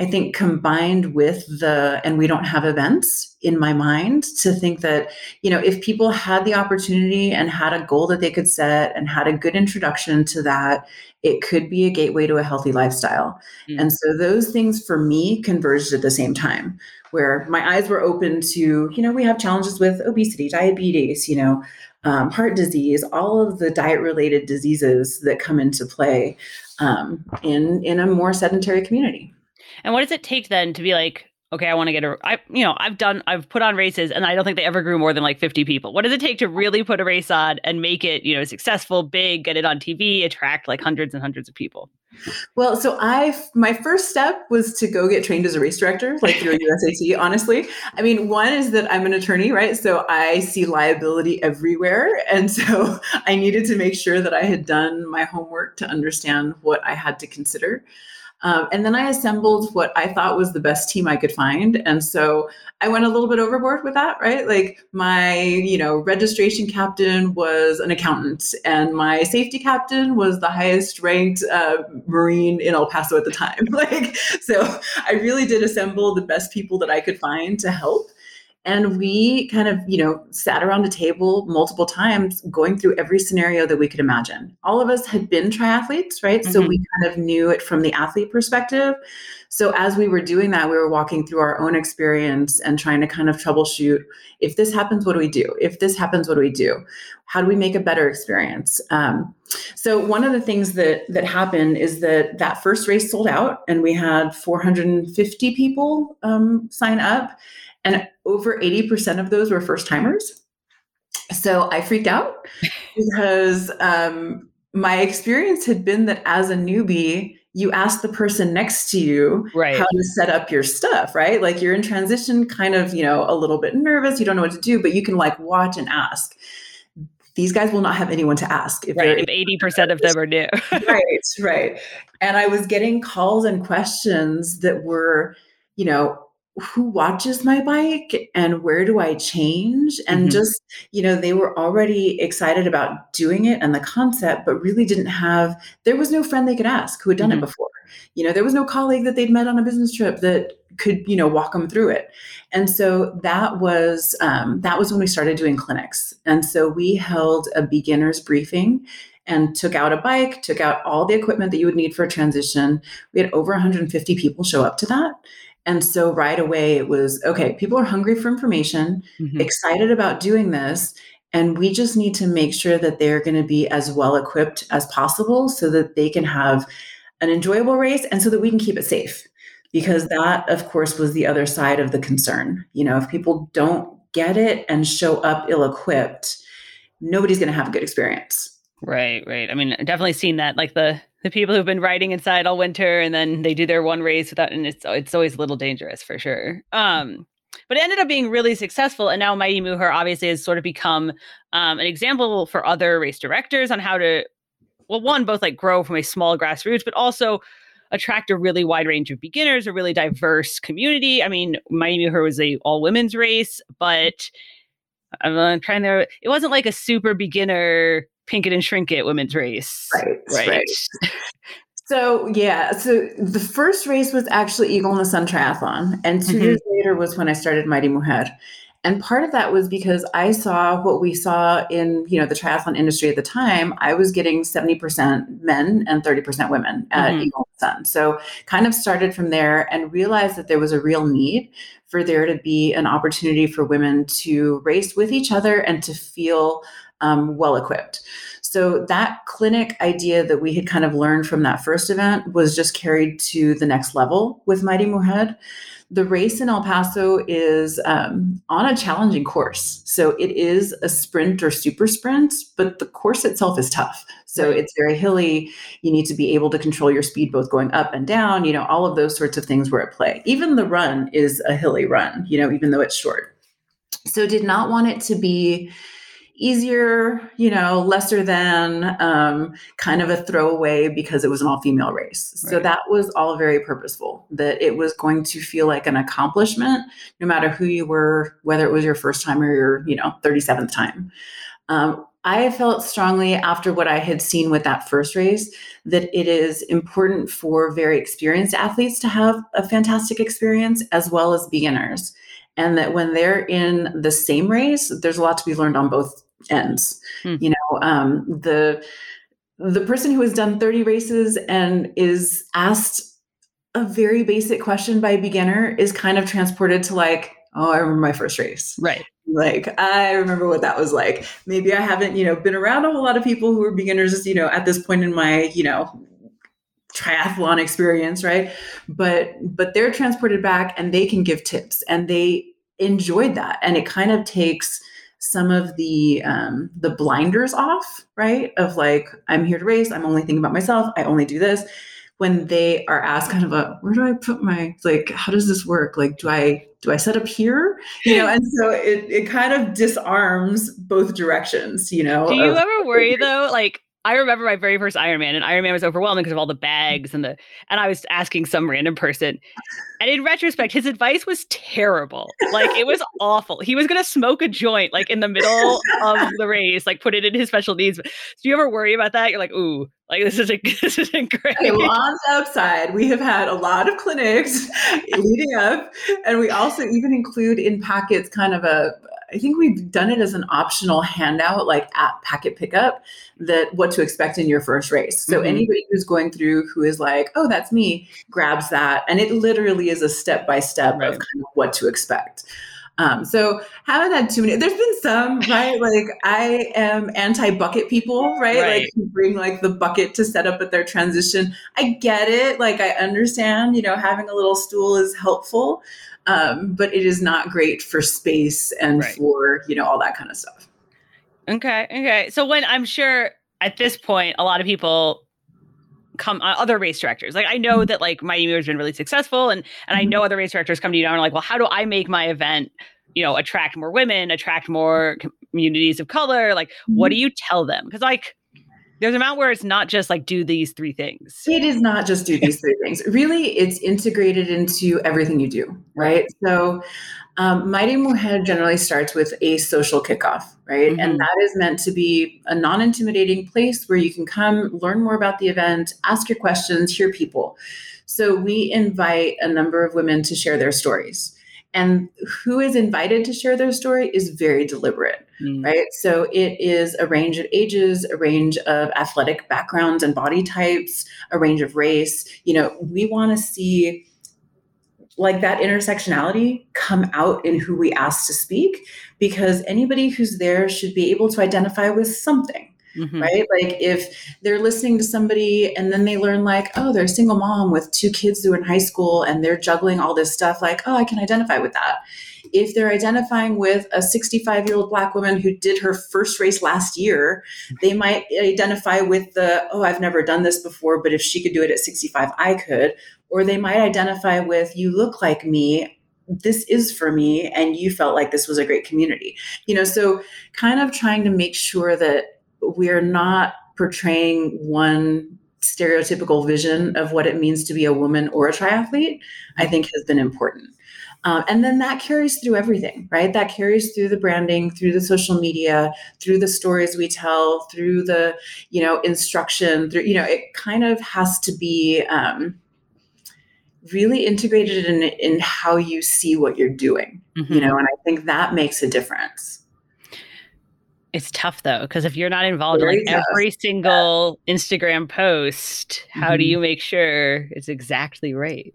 I think combined with the, and we don't have events in my mind to think that, you know, if people had the opportunity and had a goal that they could set and had a good introduction to that, it could be a gateway to a healthy lifestyle. Mm. And so those things for me converged at the same time, where my eyes were open to, you know, we have challenges with obesity, diabetes, you know, um, heart disease, all of the diet related diseases that come into play um, in in a more sedentary community. And what does it take then to be like, okay, I want to get a, I, you know, I've done, I've put on races and I don't think they ever grew more than like 50 people. What does it take to really put a race on and make it, you know, successful, big, get it on TV, attract like hundreds and hundreds of people? Well, so I, my first step was to go get trained as a race director, like through USAT, honestly. I mean, one is that I'm an attorney, right? So I see liability everywhere. And so I needed to make sure that I had done my homework to understand what I had to consider. Um, and then I assembled what I thought was the best team I could find. And so I went a little bit overboard with that, right? Like my, you know, registration captain was an accountant, and my safety captain was the highest ranked uh, Marine in El Paso at the time. like, so I really did assemble the best people that I could find to help. And we kind of, you know, sat around a table multiple times going through every scenario that we could imagine. All of us had been triathletes, right? Mm-hmm. So we mm-hmm. kind of knew it from the athlete perspective. So as we were doing that, we were walking through our own experience and trying to kind of troubleshoot if this happens, what do we do? If this happens, what do we do? How do we make a better experience? Um, so one of the things that that happened is that that first race sold out, and we had 450 people um, sign up and over 80% of those were first timers. So I freaked out because um, my experience had been that as a newbie, you ask the person next to you right. how to set up your stuff, right? Like you're in transition, kind of, you know, a little bit nervous, you don't know what to do, but you can like watch and ask. These guys will not have anyone to ask. If right, if 80% of them are new. right, right. And I was getting calls and questions that were, you know, who watches my bike and where do I change? And mm-hmm. just, you know, they were already excited about doing it and the concept, but really didn't have, there was no friend they could ask who had done mm-hmm. it before. You know, there was no colleague that they'd met on a business trip that could, you know, walk them through it. And so that was, um, that was when we started doing clinics. And so we held a beginner's briefing and took out a bike, took out all the equipment that you would need for a transition. We had over 150 people show up to that. And so right away it was okay, people are hungry for information, mm-hmm. excited about doing this. And we just need to make sure that they're going to be as well equipped as possible so that they can have an enjoyable race and so that we can keep it safe. Because that, of course, was the other side of the concern. You know, if people don't get it and show up ill equipped, nobody's going to have a good experience. Right, right. I mean, definitely seen that. Like the the people who've been riding inside all winter and then they do their one race without and it's it's always a little dangerous for sure. Um but it ended up being really successful and now mighty mujer obviously has sort of become um, an example for other race directors on how to well one both like grow from a small grassroots but also attract a really wide range of beginners a really diverse community. I mean mighty mujer was a all women's race but i'm trying to it wasn't like a super beginner Pink It and Shrink It women's race. Right. Right. right. So yeah, so the first race was actually Eagle in the Sun Triathlon, and 2 mm-hmm. years later was when I started Mighty Mujer. And part of that was because I saw what we saw in you know the triathlon industry at the time. I was getting seventy percent men and thirty percent women at mm-hmm. Eagle in the Sun. So kind of started from there and realized that there was a real need for there to be an opportunity for women to race with each other and to feel um, well equipped. So that clinic idea that we had kind of learned from that first event was just carried to the next level with Mighty Mujer. The race in El Paso is um, on a challenging course. So it is a sprint or super sprint, but the course itself is tough. So it's very hilly. You need to be able to control your speed both going up and down. You know, all of those sorts of things were at play. Even the run is a hilly run, you know, even though it's short. So did not want it to be easier, you know, lesser than, um, kind of a throwaway because it was an all female race. Right. So that was all very purposeful, that it was going to feel like an accomplishment, no matter who you were, whether it was your first time or your, you know, 37th time. Um, I felt strongly after what I had seen with that first race that it is important for very experienced athletes to have a fantastic experience as well as beginners. And that when they're in the same race, there's a lot to be learned on both ends. Hmm. You know, um, the the person who has done 30 races and is asked a very basic question by a beginner is kind of transported to like, oh, I remember my first race. Right. Like I remember what that was like. Maybe I haven't, you know, been around a whole lot of people who are beginners, you know, at this point in my, you know, triathlon experience, right? But but they're transported back and they can give tips and they enjoyed that. And it kind of takes some of the um, the blinders off, right? Of like, I'm here to race. I'm only thinking about myself. I only do this. When they are asked, kind of a, where do I put my like? How does this work? Like, do I do I set up here? You know, and so it it kind of disarms both directions. You know. Do you of, ever worry though, like? I remember my very first Ironman, and Ironman was overwhelming because of all the bags and the. And I was asking some random person, and in retrospect, his advice was terrible. Like it was awful. He was gonna smoke a joint like in the middle of the race, like put it in his special needs. Do you ever worry about that? You're like, ooh, like this isn't this isn't great. Okay, well, on the outside, we have had a lot of clinics leading up, and we also even include in packets kind of a I think we've done it as an optional handout, like at packet pickup, that what to expect in your first race. So mm-hmm. anybody who's going through who is like, oh, that's me, grabs that. And it literally is a step by step of kind of what to expect. Um, so haven't had too many. There's been some, right? Like I am anti-bucket people, right? right? Like bring like the bucket to set up at their transition. I get it. Like I understand, you know, having a little stool is helpful um, but it is not great for space and right. for you know all that kind of stuff. Okay, okay. So when I'm sure at this point, a lot of people come uh, other race directors like i know mm-hmm. that like Mighty Mujer has been really successful and and i mm-hmm. know other race directors come to you now and are like well how do i make my event you know attract more women attract more communities of color like what do mm-hmm. you tell them because like there's a amount where it's not just like do these three things. It is not just do these three things. Really, it's integrated into everything you do, right? So, um, Mighty Mujer generally starts with a social kickoff, right? Mm-hmm. And that is meant to be a non intimidating place where you can come learn more about the event, ask your questions, hear people. So, we invite a number of women to share their stories. And who is invited to share their story is very deliberate, mm. right? So it is a range of ages, a range of athletic backgrounds and body types, a range of race. You know, we want to see like that intersectionality come out in who we ask to speak because anybody who's there should be able to identify with something mm-hmm. right? Like if they're listening to somebody and then they learn like, oh, they're a single mom with two kids who are in high school and they're juggling all this stuff, like, oh, I can identify with that. If they're identifying with a 65 year old black woman who did her first race last year, they might identify with the, oh, I've never done this before, but if she could do it at 65, I could. Or they might identify with, you look like me, this is for me and you felt like this was a great community you know so kind of trying to make sure that we're not portraying one stereotypical vision of what it means to be a woman or a triathlete, I think has been important. Um, and then that carries through everything, right? That carries through the branding, through the social media, through the stories we tell, through the, you know, instruction, through, you know, it kind of has to be um, really integrated in, in how you see what you're doing, mm-hmm. you know, and I think that makes a difference. It's tough though, because if you're not involved in like every single yeah. Instagram post, how mm-hmm. do you make sure it's exactly right?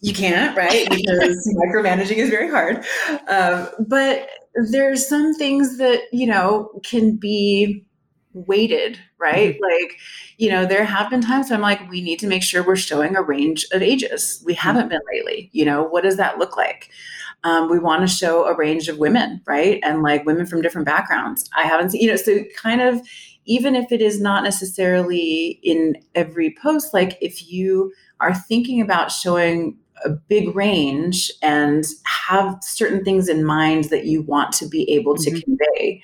You can't, right? Because micromanaging is very hard. Um, but there's some things that, you know, can be weighted, right? Mm-hmm. Like, you know, there have been times I'm like, we need to make sure we're showing a range of ages. We mm-hmm. haven't been lately. You know, what does that look like? Um, we want to show a range of women, right? And like women from different backgrounds. I haven't seen, you know, so kind of even if it is not necessarily in every post, like if you are thinking about showing a big range and have certain things in mind that you want to be able to mm-hmm. convey,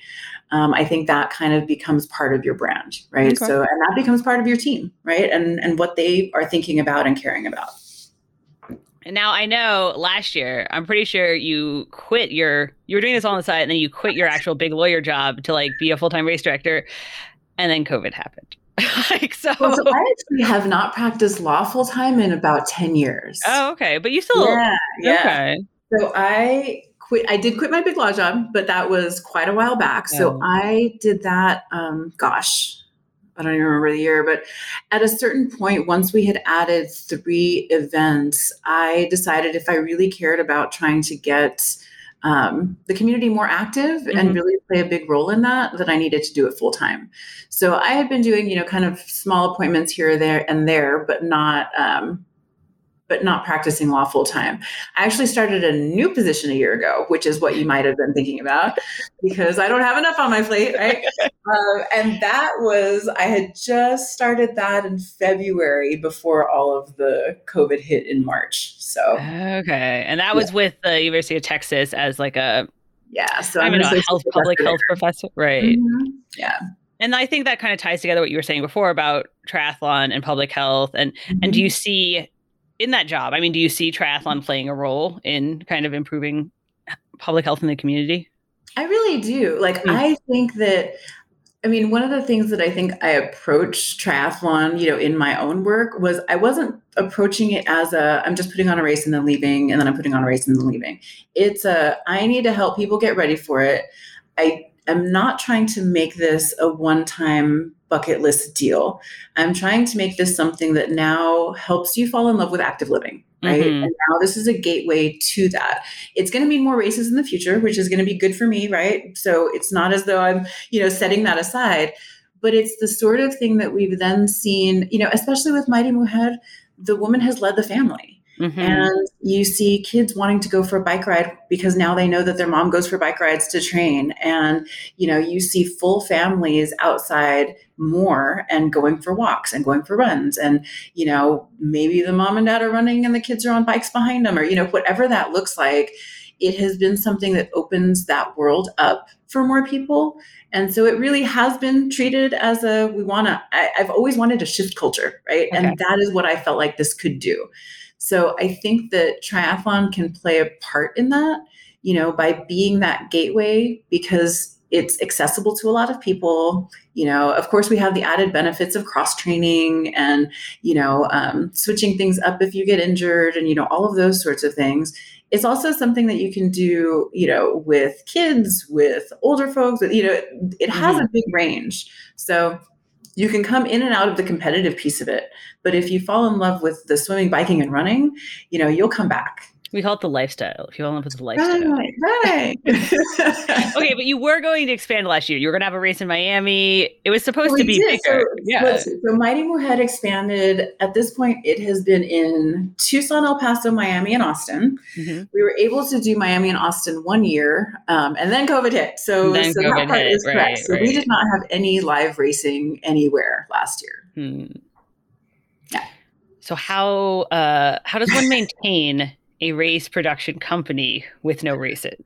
um, I think that kind of becomes part of your brand, right? Okay. So, and that becomes part of your team, right? And and what they are thinking about and caring about. Now I know last year, I'm pretty sure you quit your you were doing this all on the side and then you quit your actual big lawyer job to like be a full-time race director and then COVID happened. like so, well, so I actually have not practiced law full time in about 10 years. Oh, okay. But you still Yeah, yeah. okay. So I quit I did quit my big law job, but that was quite a while back. So Oh. I did that um gosh, I don't even remember the year, but at a certain point once we had added 3 events, I decided if I really cared about trying to get um, the community more active and Mhm. really play a big role in that, that I needed to do it full time. So I had been doing, you know, kind of small appointments here, there, and there, but not, um, but not practicing law full time. I actually started a new position a year ago, which is what you might have been thinking about, because I don't have enough on my plate, right? um, and that was I had just started that in February before all of the COVID hit in March. So Okay. And that was with the University of Texas as like a yeah, so I I'm a health public health professor. Right. Mhm. Yeah. And I think that kind of ties together what you were saying before about triathlon and public health. And and Mm-hmm. do you see in that job, I mean, do you see triathlon playing a role in kind of improving public health in the community? I really do. Like, Mm. I think that, I mean, one of the things that I think I approached triathlon, you know, in my own work was I wasn't approaching it as a, I'm just putting on a race and then leaving, and then I'm putting on a race and then leaving. It's a, I need to help people get ready for it. I am not trying to make this a one time bucket list deal. I'm trying to make this something that now helps you fall in love with active living. Right. Mhm. And now this is a gateway to that it's going to mean more races in the future which is going to be good for me right so it's not as though i'm you know setting that aside but it's the sort of thing that we've then seen you know especially with mighty mujer the woman has led the family Mhm. and you see kids wanting to go for a bike ride because now they know that their mom goes for bike rides to train and you know you see full families outside more and going for walks and going for runs and you know maybe the mom and dad are running and the kids are on bikes behind them or you know whatever that looks like it has been something that opens that world up for more people. And so it really has been treated as a we want to i've always wanted to shift culture right? Okay. and that is what i felt like this could do. So I think that triathlon can play a part in that, you know, by being that gateway because it's accessible to a lot of people. You know, of course, we have the added benefits of cross training and, you know, um, switching things up if you get injured and, you know, all of those sorts of things. It's also something that you can do, you know, with kids, with older folks, you know, it has a big range. So you can come in and out of the competitive piece of it. But if you fall in love with the swimming, biking, and running, you know, you'll come back. We call it the lifestyle. If you want to put the lifestyle. Right, right. Okay, but you were going to expand last year. You were going to have a race in Miami. It was supposed to be did. bigger. So, yeah. so Mighty Mujer expanded. At this point, it has been in Tucson, El Paso, Miami, and Austin. Mhm. We were able to do Miami and Austin one year, um, and then COVID hit. So, Then so COVID that part hit, is correct. right, So we did not have any live racing anywhere last year. Hmm. Yeah. So how uh, how does one maintain a race production company with no races?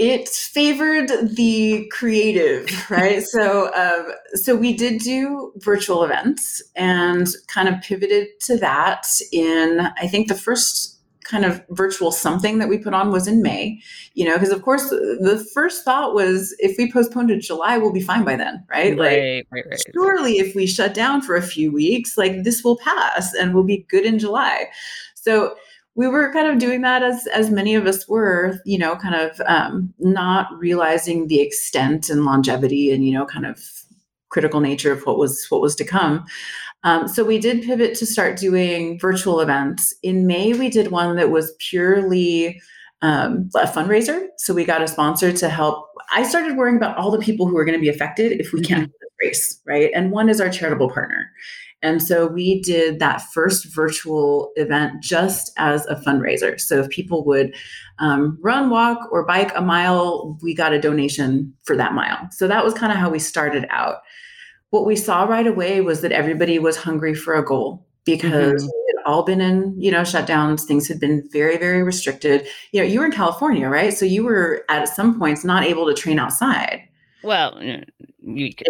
it favored the creative right so um, so we did do virtual events and kind of pivoted to that in i think the first kind of virtual something that we put on was in may you know because of course the first thought was if we postpone to july we'll be fine by then right like right, right, right. surely if we shut down for a few weeks like this will pass and we'll be good in july so we were kind of doing that as as many of us were you know kind of um, not realizing the extent and longevity and you know kind of critical nature of what was what was to come. Um, so we did pivot to start doing virtual events. In may we did one that was purely um, a fundraiser. So we got a sponsor to help. I started worrying about all the people who are going to be affected if we can't race right? And one is our charitable partner and so we did that first virtual event just as a fundraiser. So if people would um, run, walk, or bike a mile, we got a donation for that mile. So that was kind of how we started out. What we saw right away was that everybody was hungry for a goal because Mhm. we had all been in, you know, shutdowns. Things had been very, very restricted. You know, you were in California, right? So you were at some points not able to train outside. Well, you could,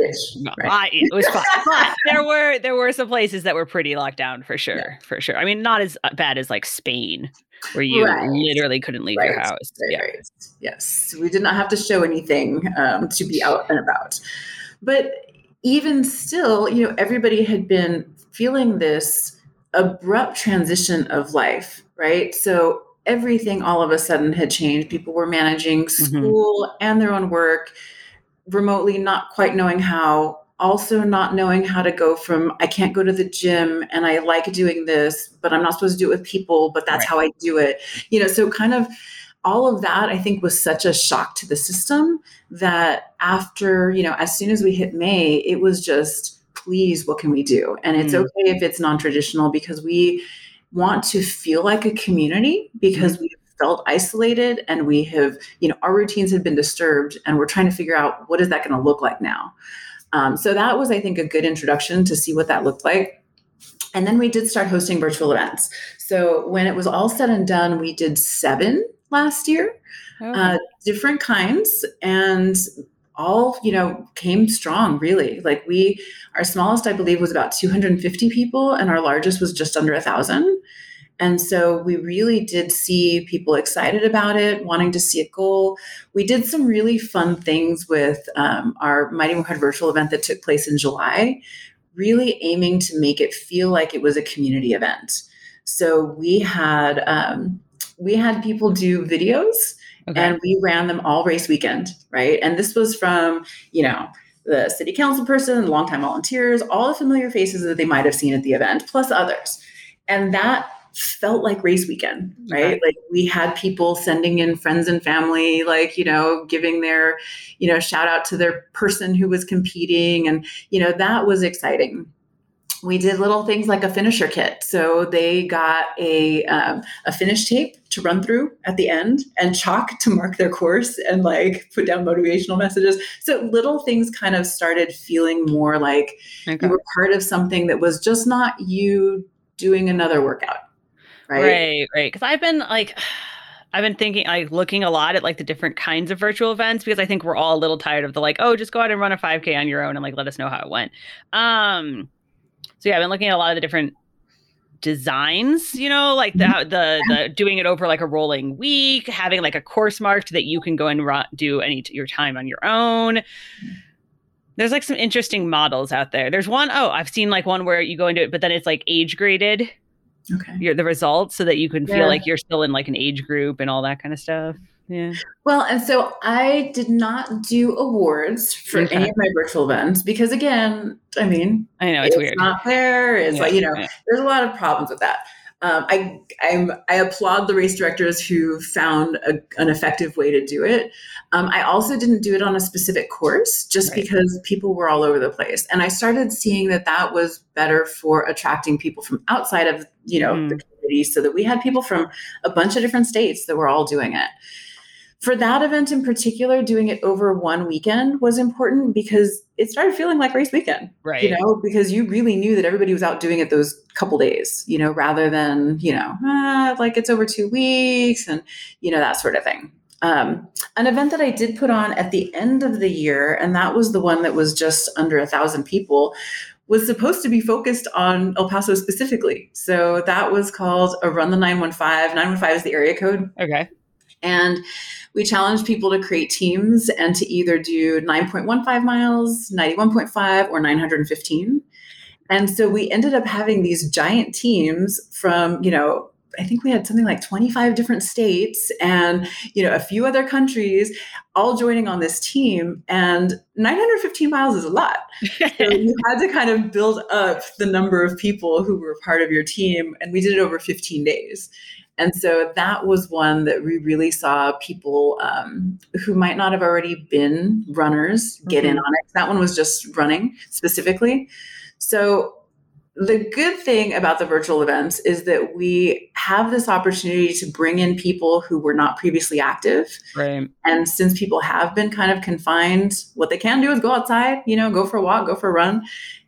right. it was fun. but there were there were some places that were pretty locked down for sure, yeah. for sure. I mean, not as uh, bad as like Spain, where you right. literally couldn't leave right. your house. yeah. Yes, we did not have to show anything um, to be out and about. But even still, you know, everybody had been feeling this abrupt transition of life, right? So everything all of a sudden had changed. People were managing mm-hmm. school mm-hmm. and their own work remotely, not quite knowing how, also not knowing how to go from I can't go to the gym and I like doing this, but I'm not supposed to do it with people, but that's right. how I do it. You know, so kind of all of that I think was such a shock to the system that after, you know, as soon as we hit May, it was just please what can we do? And it's mm. okay if it's non-traditional because we want to feel like a community because mm-hmm. we felt isolated and we have, you know, our routines have been disturbed and we're trying to figure out what is that going to look like now. Um, so that was, I think, a good introduction to see what that looked like. And then we did start hosting virtual events. So when it was all said and done, we did seven last year, oh. uh, different kinds, and all you know came strong. Really, like we, our smallest, I believe, was about 250 people, and our largest was just under a thousand. And so we really did see people excited about it, wanting to see a goal. We did some really fun things with um, our Mighty Mujer virtual event that took place in July, really aiming to make it feel like it was a community event. So we had um, we had people do videos okay. and we ran them all race weekend, right? And this was from, you know, the city council person, longtime volunteers, all the familiar faces that they might have seen at the event, plus others. And that felt like race weekend, right? Like we had people sending in friends and family, like, you know, giving their, you know, shout out to their person who was competing. And, you know, that was exciting. We did little things like a finisher kit. So they got a, um, a finish tape to run through at the end and chalk to mark their course and like put down motivational messages. So little things kind of started feeling more like okay. you were part of something that was just not you doing another workout right? Right, right. Because I've been like, I've been thinking, like, looking a lot at like the different kinds of virtual events because I think we're all a little tired of the like, oh, just go out and run a 5K on your own and like let us know how it went. Um, so yeah, I've been looking at a lot of the different designs you know like the, mm-hmm. the the doing it over like a rolling week having like a course marked that you can go and run, do any your time on your own there's like some interesting models out there there's one oh i've seen like one where you go into it but then it's like age graded okay. your the results so that you can feel like you're still in like an age group and all that kind of stuff. Yeah. Well and so i did not do awards for okay. any of my virtual events because again i mean i know it's, it's weird. not fair it's yeah, like you know yeah. there's a lot of problems with that um, I I'm, i applaud the race directors who found a, an effective way to do it. Um, I also didn't do it on a specific course just right. because people were all over the place, and I started seeing that that was better for attracting people from outside of you know mm. the community, so that we had people from a bunch of different states that were all doing it for that event in particular, doing it over one weekend was important because it started feeling like race weekend. Right. You know, because you really knew that everybody was out doing it those couple days, you know, rather than, you know, ah, like it's over two weeks and, you know, that sort of thing. Um, an event that I did put on at the end of the year, and that was the one that was just under a thousand people, was supposed to be focused on El Paso specifically. So that was called a Run the 915. 915 is the area code. Okay. And we challenged people to create teams and to either do 9.15 miles, 91.5, or 915. And so we ended up having these giant teams from, you know, I think we had something like 25 different states and, you know, a few other countries all joining on this team. And 915 miles is a lot. so you had to kind of build up the number of people who were part of your team. And we did it over 15 days. And so that was one that we really saw people um, who might not have already been runners get mm-hmm. in on it. That one was just running specifically. So the good thing about the virtual events is that we have this opportunity to bring in people who were not previously active. Right. And since people have been kind of confined, what they can do is go outside, you know, go for a walk, go for a run.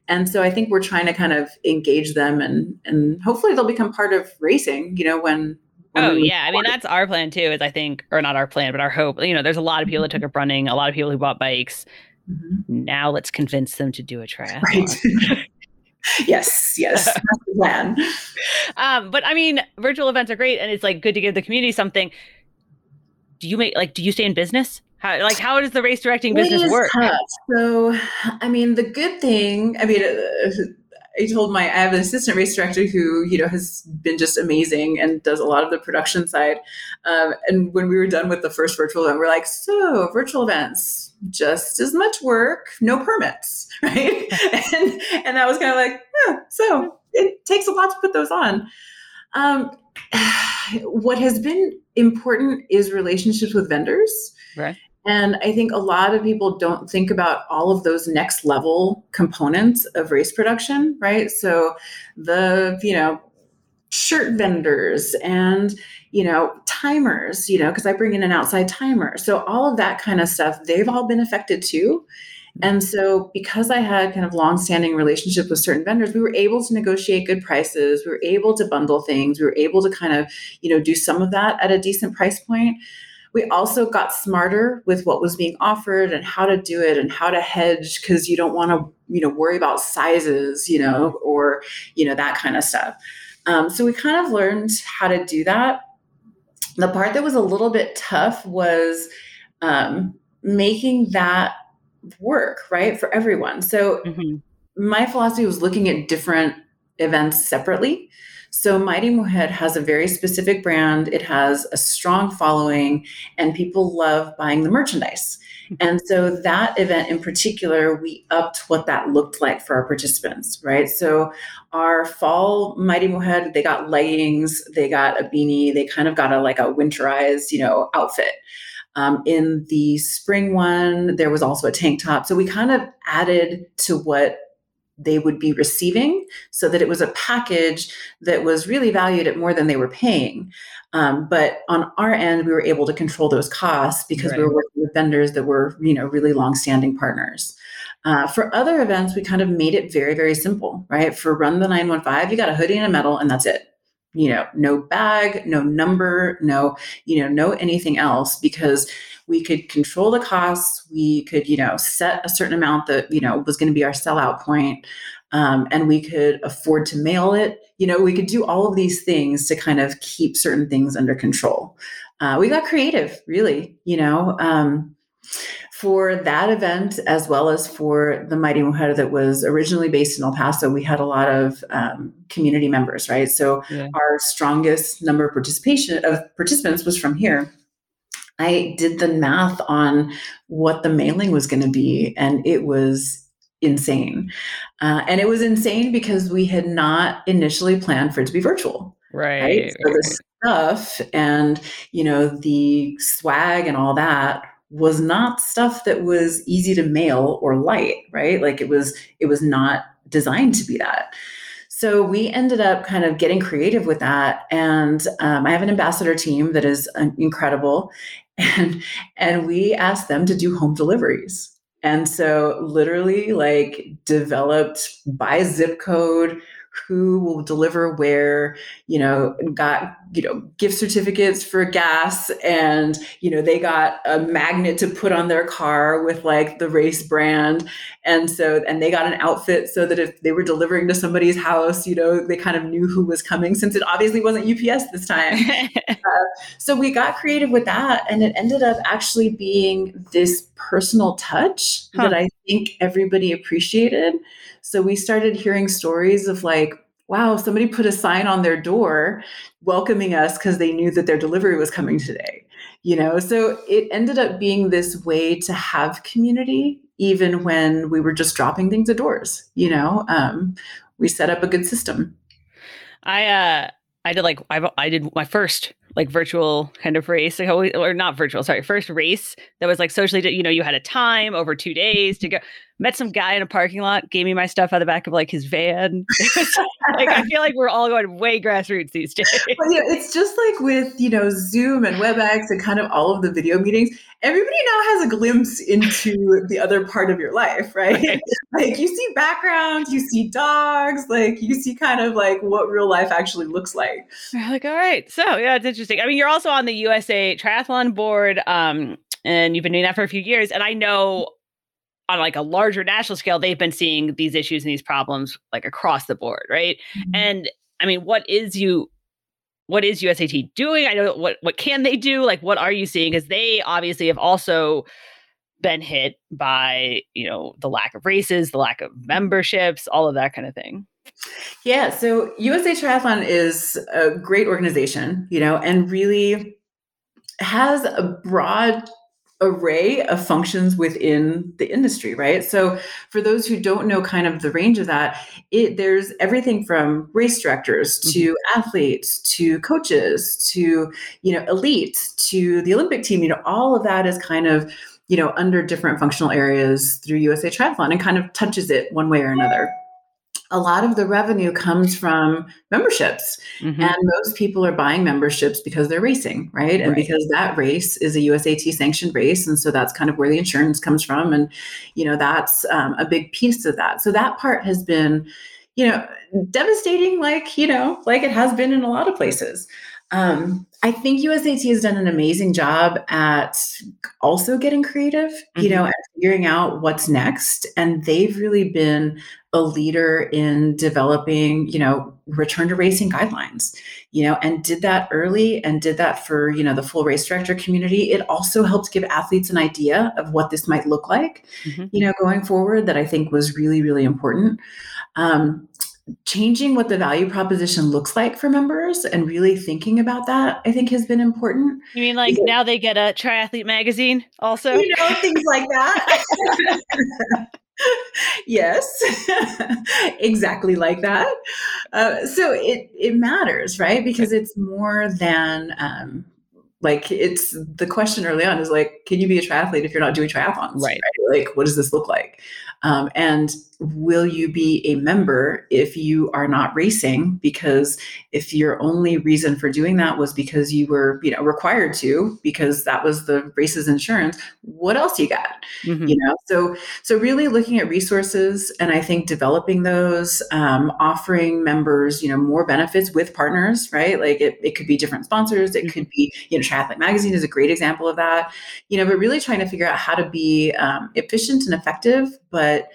And so I think we're trying to kind of engage them and and hopefully they'll become part of racing, you know, when Oh yeah, I mean that's our plan too. Is I think, or not our plan, but our hope. You know, there's a lot of people that took up running, a lot of people who bought bikes. Mm-hmm. Now let's convince them to do a triathlon. Right. yes, yes, that's the plan. Um, but I mean, virtual events are great, and it's like good to give the community something. Do you make like? Do you stay in business? How, like how does the race directing business work? Tough. So, I mean, the good thing. I mean. Uh, I told my I have an assistant race director who you know has been just amazing and does a lot of the production side. Um, and when we were done with the first virtual event, we're like, so virtual events, just as much work, no permits, right? and and that was kind of like, yeah, so it takes a lot to put those on. Um, what has been important is relationships with vendors. Right. And I think a lot of people don't think about all of those next level components of race production, right? So the, you know, shirt vendors and, you know, timers, you know, because I bring in an outside timer. So all of that kind of stuff, they've all been affected too. Mm-hmm. And so, because I had kind of long-standing relationship with certain vendors, we were able to negotiate good prices. We were able to bundle things. We were able to kind of, you know, do some of that at a decent price point. We also got smarter with what was being offered and how to do it and how to hedge because you don't want to, you know, worry about sizes, you know, or, you know, that kind of stuff. Um, so we kind of learned how to do that. The part that was a little bit tough was um, making that work, right, for everyone. So mm-hmm. my philosophy was looking at different events separately. So Mighty Mujer has a very specific brand. It has a strong following, and people love buying the merchandise. And so that event in particular, we upped what that looked like for our participants, right? So our fall Mighty Mujer, they got leggings, they got a beanie, they kind of got a like a winterized, you know, outfit. Um, in the spring one, there was also a tank top. So we kind of added to what they would be receiving so that it was a package that was really valued at more than they were paying. Um, but on our end, we were able to control those costs because right. we were working with vendors that were, you know, really long-standing partners. Uh, for other events, we kind of made it very, very simple, right? For Run the 915, you got a hoodie and a medal, and that's it. You know, no bag, no number, no, you know, no anything else because we could control the costs we could you know set a certain amount that you know was going to be our sellout point um, and we could afford to mail it. You know we could do all of these things to kind of keep certain things under control. Uh, we got creative really you know um, for that event as well as for the mighty mujer that was originally based in el paso we had a lot of um, community members right? So yeah. our strongest number of participation of participants was from here I did the math on what the mailing was going to be, and it was insane. Uh, and it was insane because we had not initially planned for it to be virtual. Right. right? So the stuff and, you know, the swag and all that was not stuff that was easy to mail or light, right? Like it was, it was not designed to be that. So we ended up kind of getting creative with that. And um, I have an ambassador team that is uh, incredible. And, and we asked them to do home deliveries. And so literally like developed by zip code, who will deliver where, you know, got, you know, gift certificates for gas and, you know, they got a magnet to put on their car with like the race brand. And so, and they got an outfit so that if they were delivering to somebody's house, you know, they kind of knew who was coming since it obviously wasn't UPS this time. uh, so we got creative with that and it ended up actually being this personal touch huh. that I think everybody appreciated. So we started hearing stories of like, wow, somebody put a sign on their door welcoming us because they knew that their delivery was coming today. You know, so it ended up being this way to have community, even when we were just dropping things at doors. You know, um, we set up a good system. I uh, I did like I, I did my first like virtual kind of race or not virtual sorry first race that was like socially you know you had a time over two days to go met some guy in a parking lot gave me my stuff out of the back of like his van. Like i feel like we're all going way grassroots these days. Well, yeah, it's just like with you know zoom and webex and kind of all of the video meetings everybody now has a glimpse into the other part of your life right? right. Like you see background you see dogs like you see kind of like what real life actually looks like. You're like all right. So yeah it's interesting. I mean you're also on the usa triathlon board um and you've been doing that for a few years and i know on like a larger national scale, they've been seeing these issues and these problems like across the board, right? Mm-hmm. And I mean, what is you what is USAT doing? I know what what can they do? Like what are you seeing? Because they obviously have also been hit by, you know, the lack of races, the lack of memberships, all of that kind of thing. Yeah, so USA Triathlon is a great organization, you know, and really has a broad array of functions within the industry, right? So for those who don't know kind of the range of that, it there's everything from race directors to mm-hmm. athletes to coaches to, you know, elites to the Olympic team, you know, all of that is kind of, you know, under different functional areas through USA Triathlon and kind of touches it one way or another a lot of the revenue comes from memberships. Mm-hmm. And most people are buying memberships because they're racing, right? And right. because that race is a USAT sanctioned race. And so that's kind of where the insurance comes from. And, you know, that's um, a big piece of that. So that part has been, you know, devastating, like, you know, like it has been in a lot of places. Um, I think USAT has done an amazing job at also getting creative, you mm-hmm. know, and figuring out what's next. And they've really been a leader in developing, you know, return to racing guidelines, you know, and did that early and did that for, you know, the full race director community. It also helped give athletes an idea of what this might look like, mm-hmm. you know, going forward that I think was really, really important. Um, changing what the value proposition looks like for members and really thinking about that i think has been important you mean like because, now they get a triathlete magazine also you know things like that yes, exactly like that. Uh, so it it matters, right? Because it's more than um, like it's the question early on is like, can you be a triathlete if you're not doing triathlons? Right. right? Like, what does this look like? Um, and will you be a member if you are not racing? Because if your only reason for doing that was because you were, you know, required to, because that was the race's insurance, what else you got? Mm-hmm. You know, so so really looking at resources and I think developing those, um, offering members, you know, more benefits with partners, right? Like it, it could be different sponsors, it mm-hmm. could be, you know, Triathlete Magazine is a great example of that, you know, but really trying to figure out how to be um, efficient and effective, but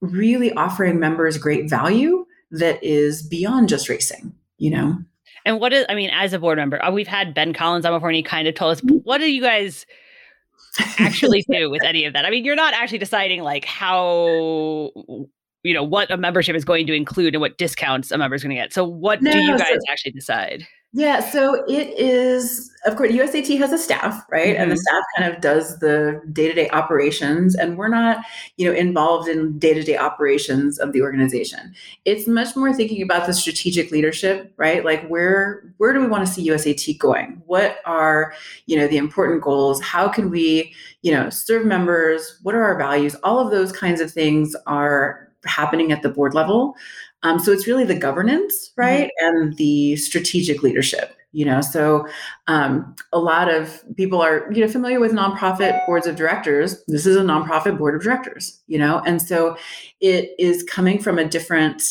really offering members great value that is beyond just racing, you know? And what is, I mean, as a board member, uh, we've had Ben Collins on before and he kind of told us, what do you guys actually do with any of that? I mean, you're not actually deciding like how, you know, what a membership is going to include and what discounts a member is going to get. So what no, do you guys so, actually decide? Yeah, so it is, of course, USAT has a staff, right? Mm-hmm. And the mm-hmm. staff kind of does the day to day operations, and we're not, you know, involved in day to day operations of the organization. It's much more thinking about the strategic leadership, right? Like where where do we want to see USAT going? What are, you know, the important goals? How can we, you know, serve members? What are our values? All of those kinds of things are happening at the board level. Um, so it's really the governance, mm-hmm. right, mm-hmm. and the strategic leadership. You know, so um, a lot of people are you know familiar with nonprofit boards of directors. This is a nonprofit board of directors. You know, and so it is coming from a different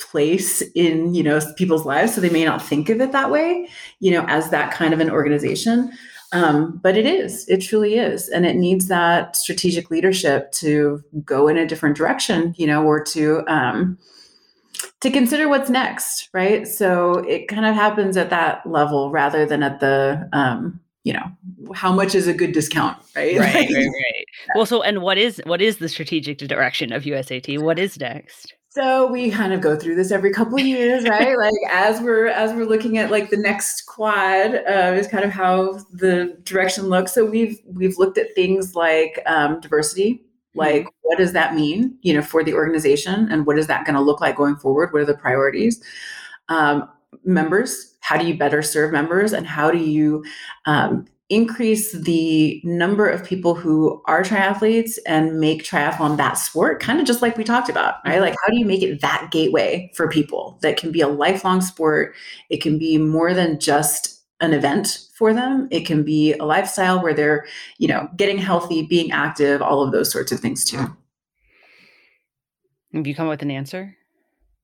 place in you know people's lives so they may not think of it that way you know as that kind of an organization um, but it is, it truly is. And it needs that strategic leadership to go in a different direction, you know, or to, um, to consider what's next, right? So it kind of happens at that level rather than at the, um, you know, how much is a good discount, right? Right, right, right. Well, so and what is what is the strategic direction of USAT? What is next? So we kind of go through this every couple of years, right? like as we're as we're looking at like the next quad uh, is kind of how the direction looks. So we've we've looked at things like um, diversity, like mm-hmm. what does that mean, you know, for the organization, and what is that going to look like going forward? What are the priorities? Um, members, how do you better serve members, and how do you um, increase the number of people who are triathletes and make triathlon that sport, kind of just like we talked about, right? Mm-hmm. Like, how do you make it that gateway for people that can be a lifelong sport? It can be more than just an event for them. It can be a lifestyle where they're, you know, getting healthy, being active, all of those sorts of things too. Have you come up with an answer?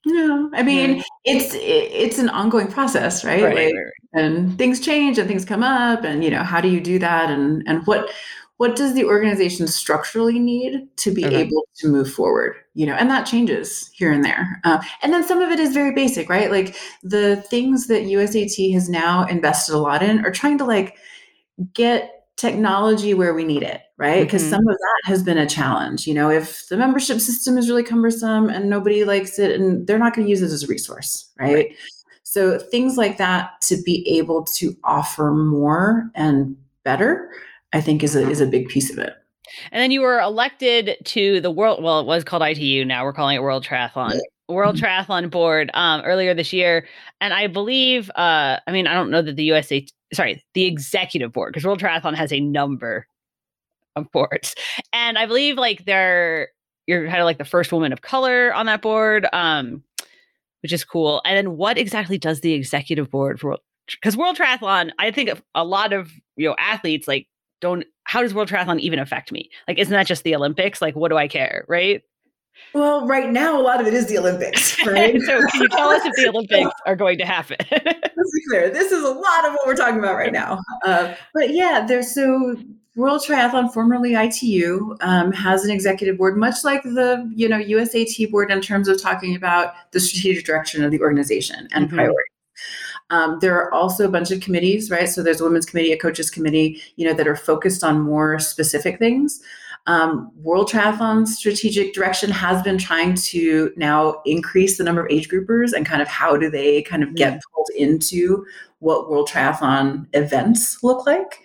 No, I mean it's it's an ongoing process, right? Right, like, right, And things change and things come up, and you know how do you do that, and and what what does the organization structurally need to be okay. able to move forward you know and that changes here and there uh, and then some of it is very basic right like the things that usat has now invested a lot in are trying to like get technology where we need it right because mm-hmm. some of that has been a challenge you know if the membership system is really cumbersome and nobody likes it and they're not going to use it as a resource right? right so things like that to be able to offer more and better I think is a is a big piece of it. And then you were elected to the world. Well, it was called ITU. Now we're calling it World Triathlon. World mm-hmm. Triathlon Board um, earlier this year, and I believe. Uh, I mean, I don't know that the USA. Sorry, the executive board because World Triathlon has a number of boards, and I believe like they're you're kind of like the first woman of color on that board, um, which is cool. And then what exactly does the executive board for? Because World Triathlon, I think a lot of you know athletes like don't how does world triathlon even affect me? Like isn't that just the olympics? Like what do i care right? Well right now a lot of it is the olympics right? So can you tell us if the olympics are going to happen? Let's be clear this is a lot of what we're talking about right now. Uh, but yeah there's so World Triathlon, formerly ITU, um, has an executive board, much like the you know USAT board in terms of talking about the strategic direction of the organization and mm-hmm. priorities. Um, there are also a bunch of committees, right? So there's a women's committee, a coaches committee, you know, that are focused on more specific things. Um, World Triathlon strategic direction has been trying to now increase the number of age groupers and kind of how do they kind of get pulled into what World Triathlon events look like,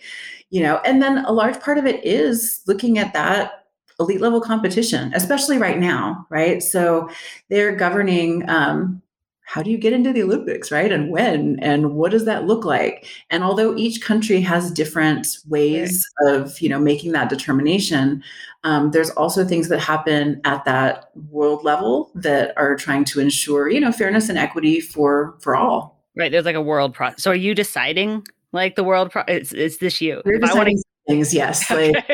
you know, and then a large part of it is looking at that elite level competition, especially right now, right? So they're governing um, how do you get into the Olympics, right? And when and what does that look like? And although each country has different ways right. of, you know, making that determination, um, there's also things that happen at that world level that are trying to ensure, you know, fairness and equity for for all. Right. There's like a world process. So are you deciding like the world pro- it's, it's this you We're deciding things yes okay. like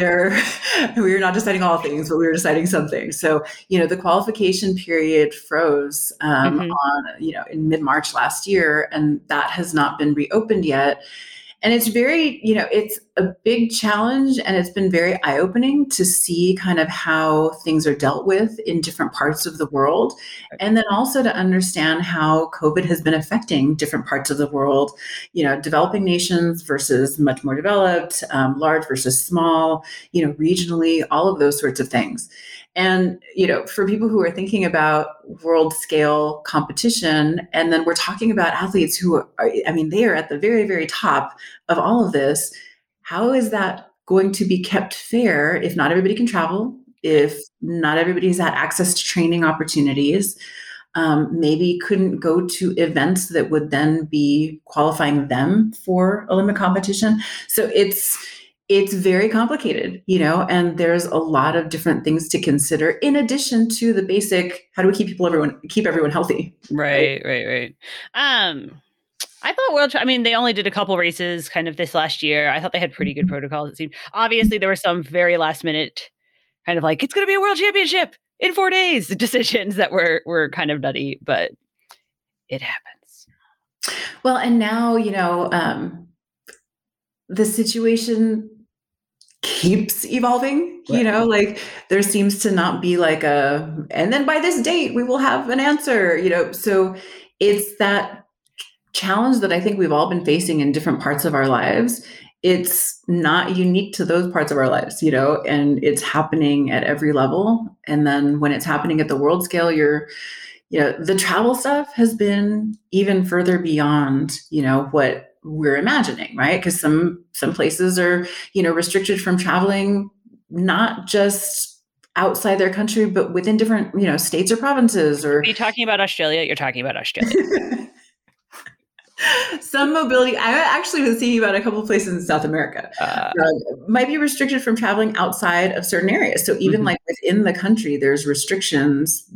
uh, we were not deciding all things but we were deciding some things so you know the qualification period froze um, mm-hmm. on you know in mid-march last year and that has not been reopened yet and it's very you know it's a big challenge and it's been very eye-opening to see kind of how things are dealt with in different parts of the world. And then also to understand how covid has been affecting different parts of the world you know developing nations versus much more developed um, large versus small you know regionally all of those sorts of things and, you know, for people who are thinking about world scale competition, and then we're talking about athletes who are, I mean, they are at the very, very top of all of this. How is that going to be kept fair if not everybody can travel, if not everybody's had access to training opportunities? Um, maybe couldn't go to events that would then be qualifying them for Olympic competition. So it's it's very complicated, you know, and there's a lot of different things to consider in addition to the basic how do we keep people everyone keep everyone healthy? Right, right, right. Um I thought World I mean they only did a couple races kind of this last year. I thought they had pretty good mm-hmm. protocols it seemed. Obviously there were some very last minute kind of like it's going to be a world championship in 4 days decisions that were were kind of nutty, but it happens. Well, and now, you know, um the situation keeps evolving right. you know like there seems to not be like a and then by this date we will have an answer you know? So it's that challenge that i think we've all been facing in different parts of our lives. It's not unique to those parts of our lives you know? And it's happening at every level. And then when it's happening at the world scale you're you know the travel stuff has been even further beyond you know what we're imagining right? Because some some places are you know restricted from traveling not just outside their country but within different you know states or provinces or are you talking about australia? You're talking about australia. Some mobility i actually was thinking about a couple of places in south america. Uh, uh, might be restricted from traveling outside of certain areas. So even mm-hmm. like within the country there's restrictions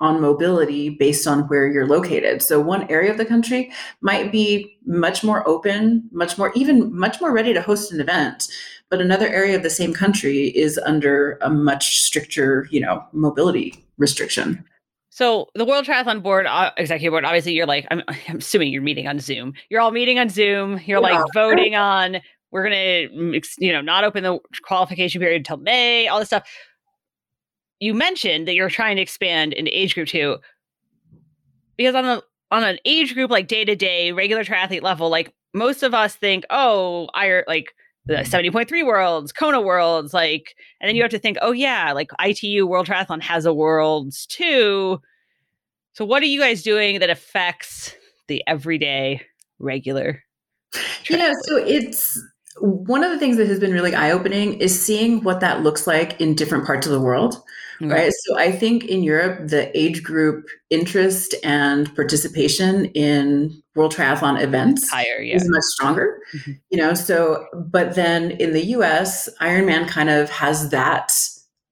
on mobility based on where you're located. So one area of the country might be much more open, much more even much more ready to host an event, but another area of the same country is under a much stricter, you know, mobility restriction. So the World Triathlon Board uh, Executive Board, obviously, you're like, I'm, I'm, assuming you're meeting on Zoom. You're all meeting on Zoom. You're yeah. like voting on we're going to, you know, not open the qualification period until May, all this stuff. You mentioned that you're trying to expand into age group two because on the on an age group like day to day regular triathlete level, like most of us think, oh, I er, like the 70.3 worlds, Kona worlds, like, and then you have to think, oh yeah, like ITU World Triathlon has a worlds too. So what are you guys doing that affects the everyday regular? You know, so it's one of the things that has been really eye opening is seeing what that looks like in different parts of the world. Mm-hmm. Right. So I think in Europe, the age group interest and participation in World Triathlon events higher, yeah. is much stronger. Mm-hmm. You know, so but then in the US, Ironman kind of has that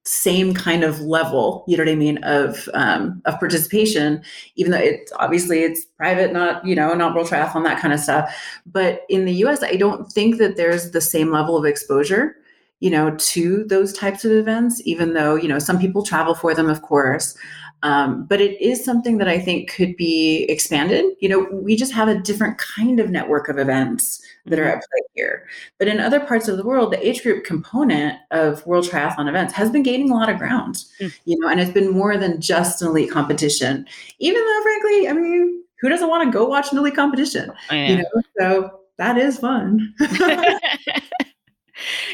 same kind of level, you know what I mean, of um, of participation, even though it's obviously it's private, not you know, not World Triathlon, that kind of stuff. But in the U.S., I don't think that there's the same level of exposure, you know, to those types of events. Even though you know some people travel for them, of course. Um, but it is something that I think could be expanded. You know, we just have a different kind of network of events that are mm-hmm. at play here. But in other parts of the world, the age group component of World Triathlon events has been gaining a lot of ground. Mm. You know, and it's been more than just an elite competition. Even though, frankly, I mean, who doesn't want to go watch an elite competition? Oh. You know, so that is fun.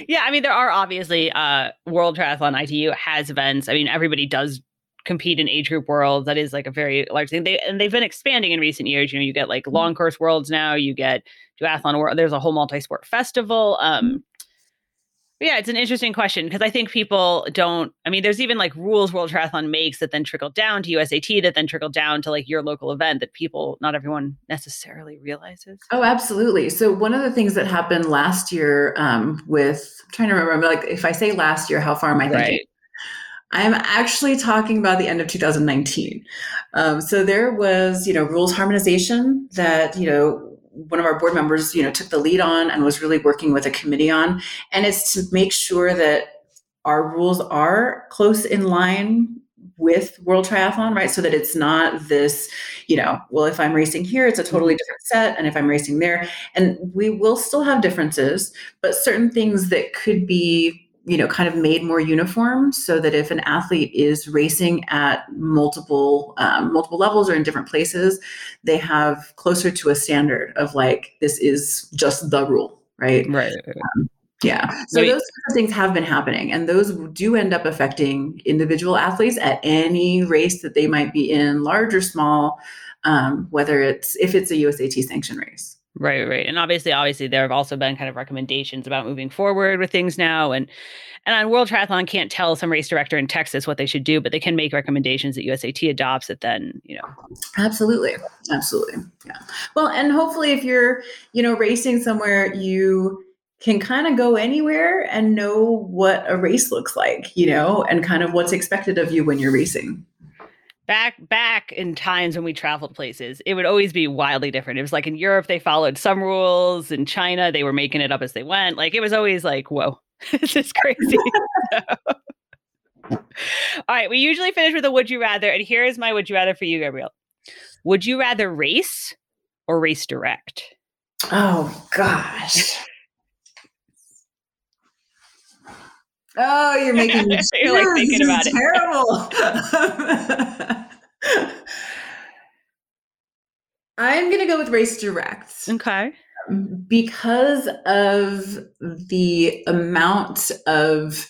yeah, I mean, there are obviously uh, World Triathlon ITU has events. I mean, everybody does compete in age group worlds. That is like a very large thing. They and they've been expanding in recent years. You know, you get like mm-hmm. long course worlds now. You get duathlon world. There's a whole multi sport festival. Um, mm-hmm. yeah, it's an interesting question because I think people don't. I mean, there's even like rules World Triathlon makes that then trickle down to USAT, that then trickle down to like your local event that people, not everyone necessarily realizes. Oh, absolutely. So one of the things that happened last year um, with I'm trying to remember, like if I say last year, how far am I thinking? Right. I'm actually talking about the end of 2019. Um, so there was, you know, rules harmonization that, you know, one of our board members, you know, took the lead on and was really working with a committee on. And it's to make sure that our rules are close in line with World Triathlon, right? So that it's not this, you know, well, if I'm racing here, it's a totally different set. And if I'm racing there, and we will still have differences, but certain things that could be you know kind of made more uniform so that if an athlete is racing at multiple um, multiple levels or in different places they have closer to a standard of like this is just the rule right? Right um, yeah. So those things have been happening and those do end up affecting individual athletes at any race that they might be in large or small um, whether it's if it's a usat sanctioned race Right, right. And obviously, obviously, there have also been kind of recommendations about moving forward with things now. And and on World Triathlon can't tell some race director in Texas what they should do, but they can make recommendations that USAT adopts that then, you know. Absolutely. Absolutely. Yeah. Well, and hopefully if you're, you know, racing somewhere, you can kind of go anywhere and know what a race looks like, you know, and kind of what's expected of you when you're racing back back in times when we traveled places it would always be wildly different. It was like in europe they followed some rules. In china they were making it up as they went. Like it was always like whoa this is crazy. All right we usually finish with a would you rather and here is my would you rather for you Gabriella would you rather race or race direct? Oh gosh Oh, you're making me you're like thinking about it. Terrible. I'm gonna go with race direct. Okay. Um, because of the amount of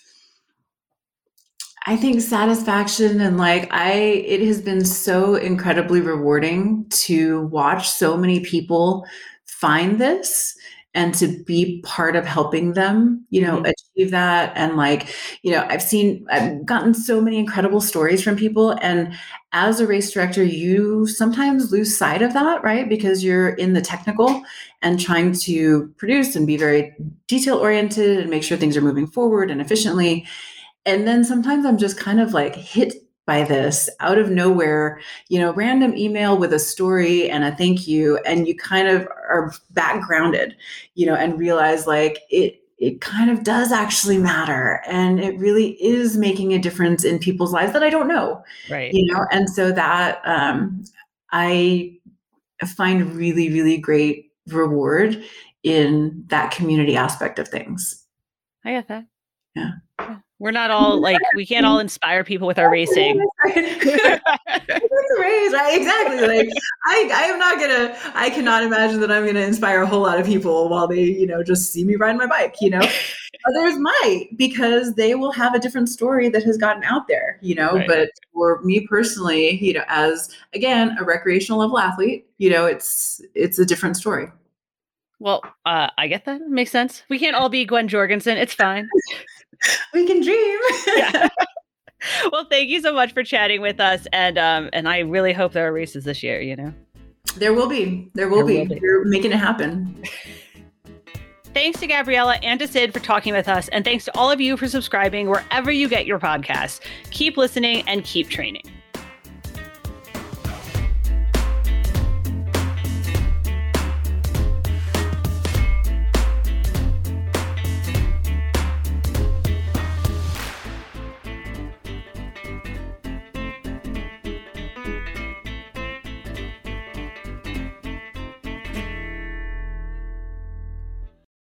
I think satisfaction and like I it has been so incredibly rewarding to watch so many people find this and to be part of helping them, you know, mm-hmm. achieve that. And like, you know, I've seen, I've gotten so many incredible stories from people. And as a race director, you sometimes lose sight of that, right? Because you're in the technical and trying to produce and be very detail oriented and make sure things are moving forward and efficiently. And then sometimes I'm just kind of like hit by this out of nowhere, you know, random email with a story and a thank you, and you kind of are backgrounded, you know, and realize like it it kind of does actually matter and it really is making a difference in people's lives that I don't know. Right. You know, and so that um I find really, really great reward in that community aspect of things. I get that. Yeah. We're not all like we can't all inspire people with our racing. race, right? Exactly. Like I, I am not gonna. I cannot imagine that I'm gonna inspire a whole lot of people while they, you know, just see me ride my bike. You know, others might because they will have a different story that has gotten out there. You know, Right. but for me personally, you know, as again a recreational level athlete, you know, it's it's a different story. Well, uh, I get that. Makes sense. We can't all be Gwen Jorgensen. It's fine. We can dream. Yeah. well, thank you so much for chatting with us, and um, and I really hope there are races this year. You know. There will be. There will, There be. will be. You're making it happen. Thanks to Gabriella and to Sid for talking with us, and thanks to all of you for subscribing wherever you get your podcasts. Keep listening and keep training.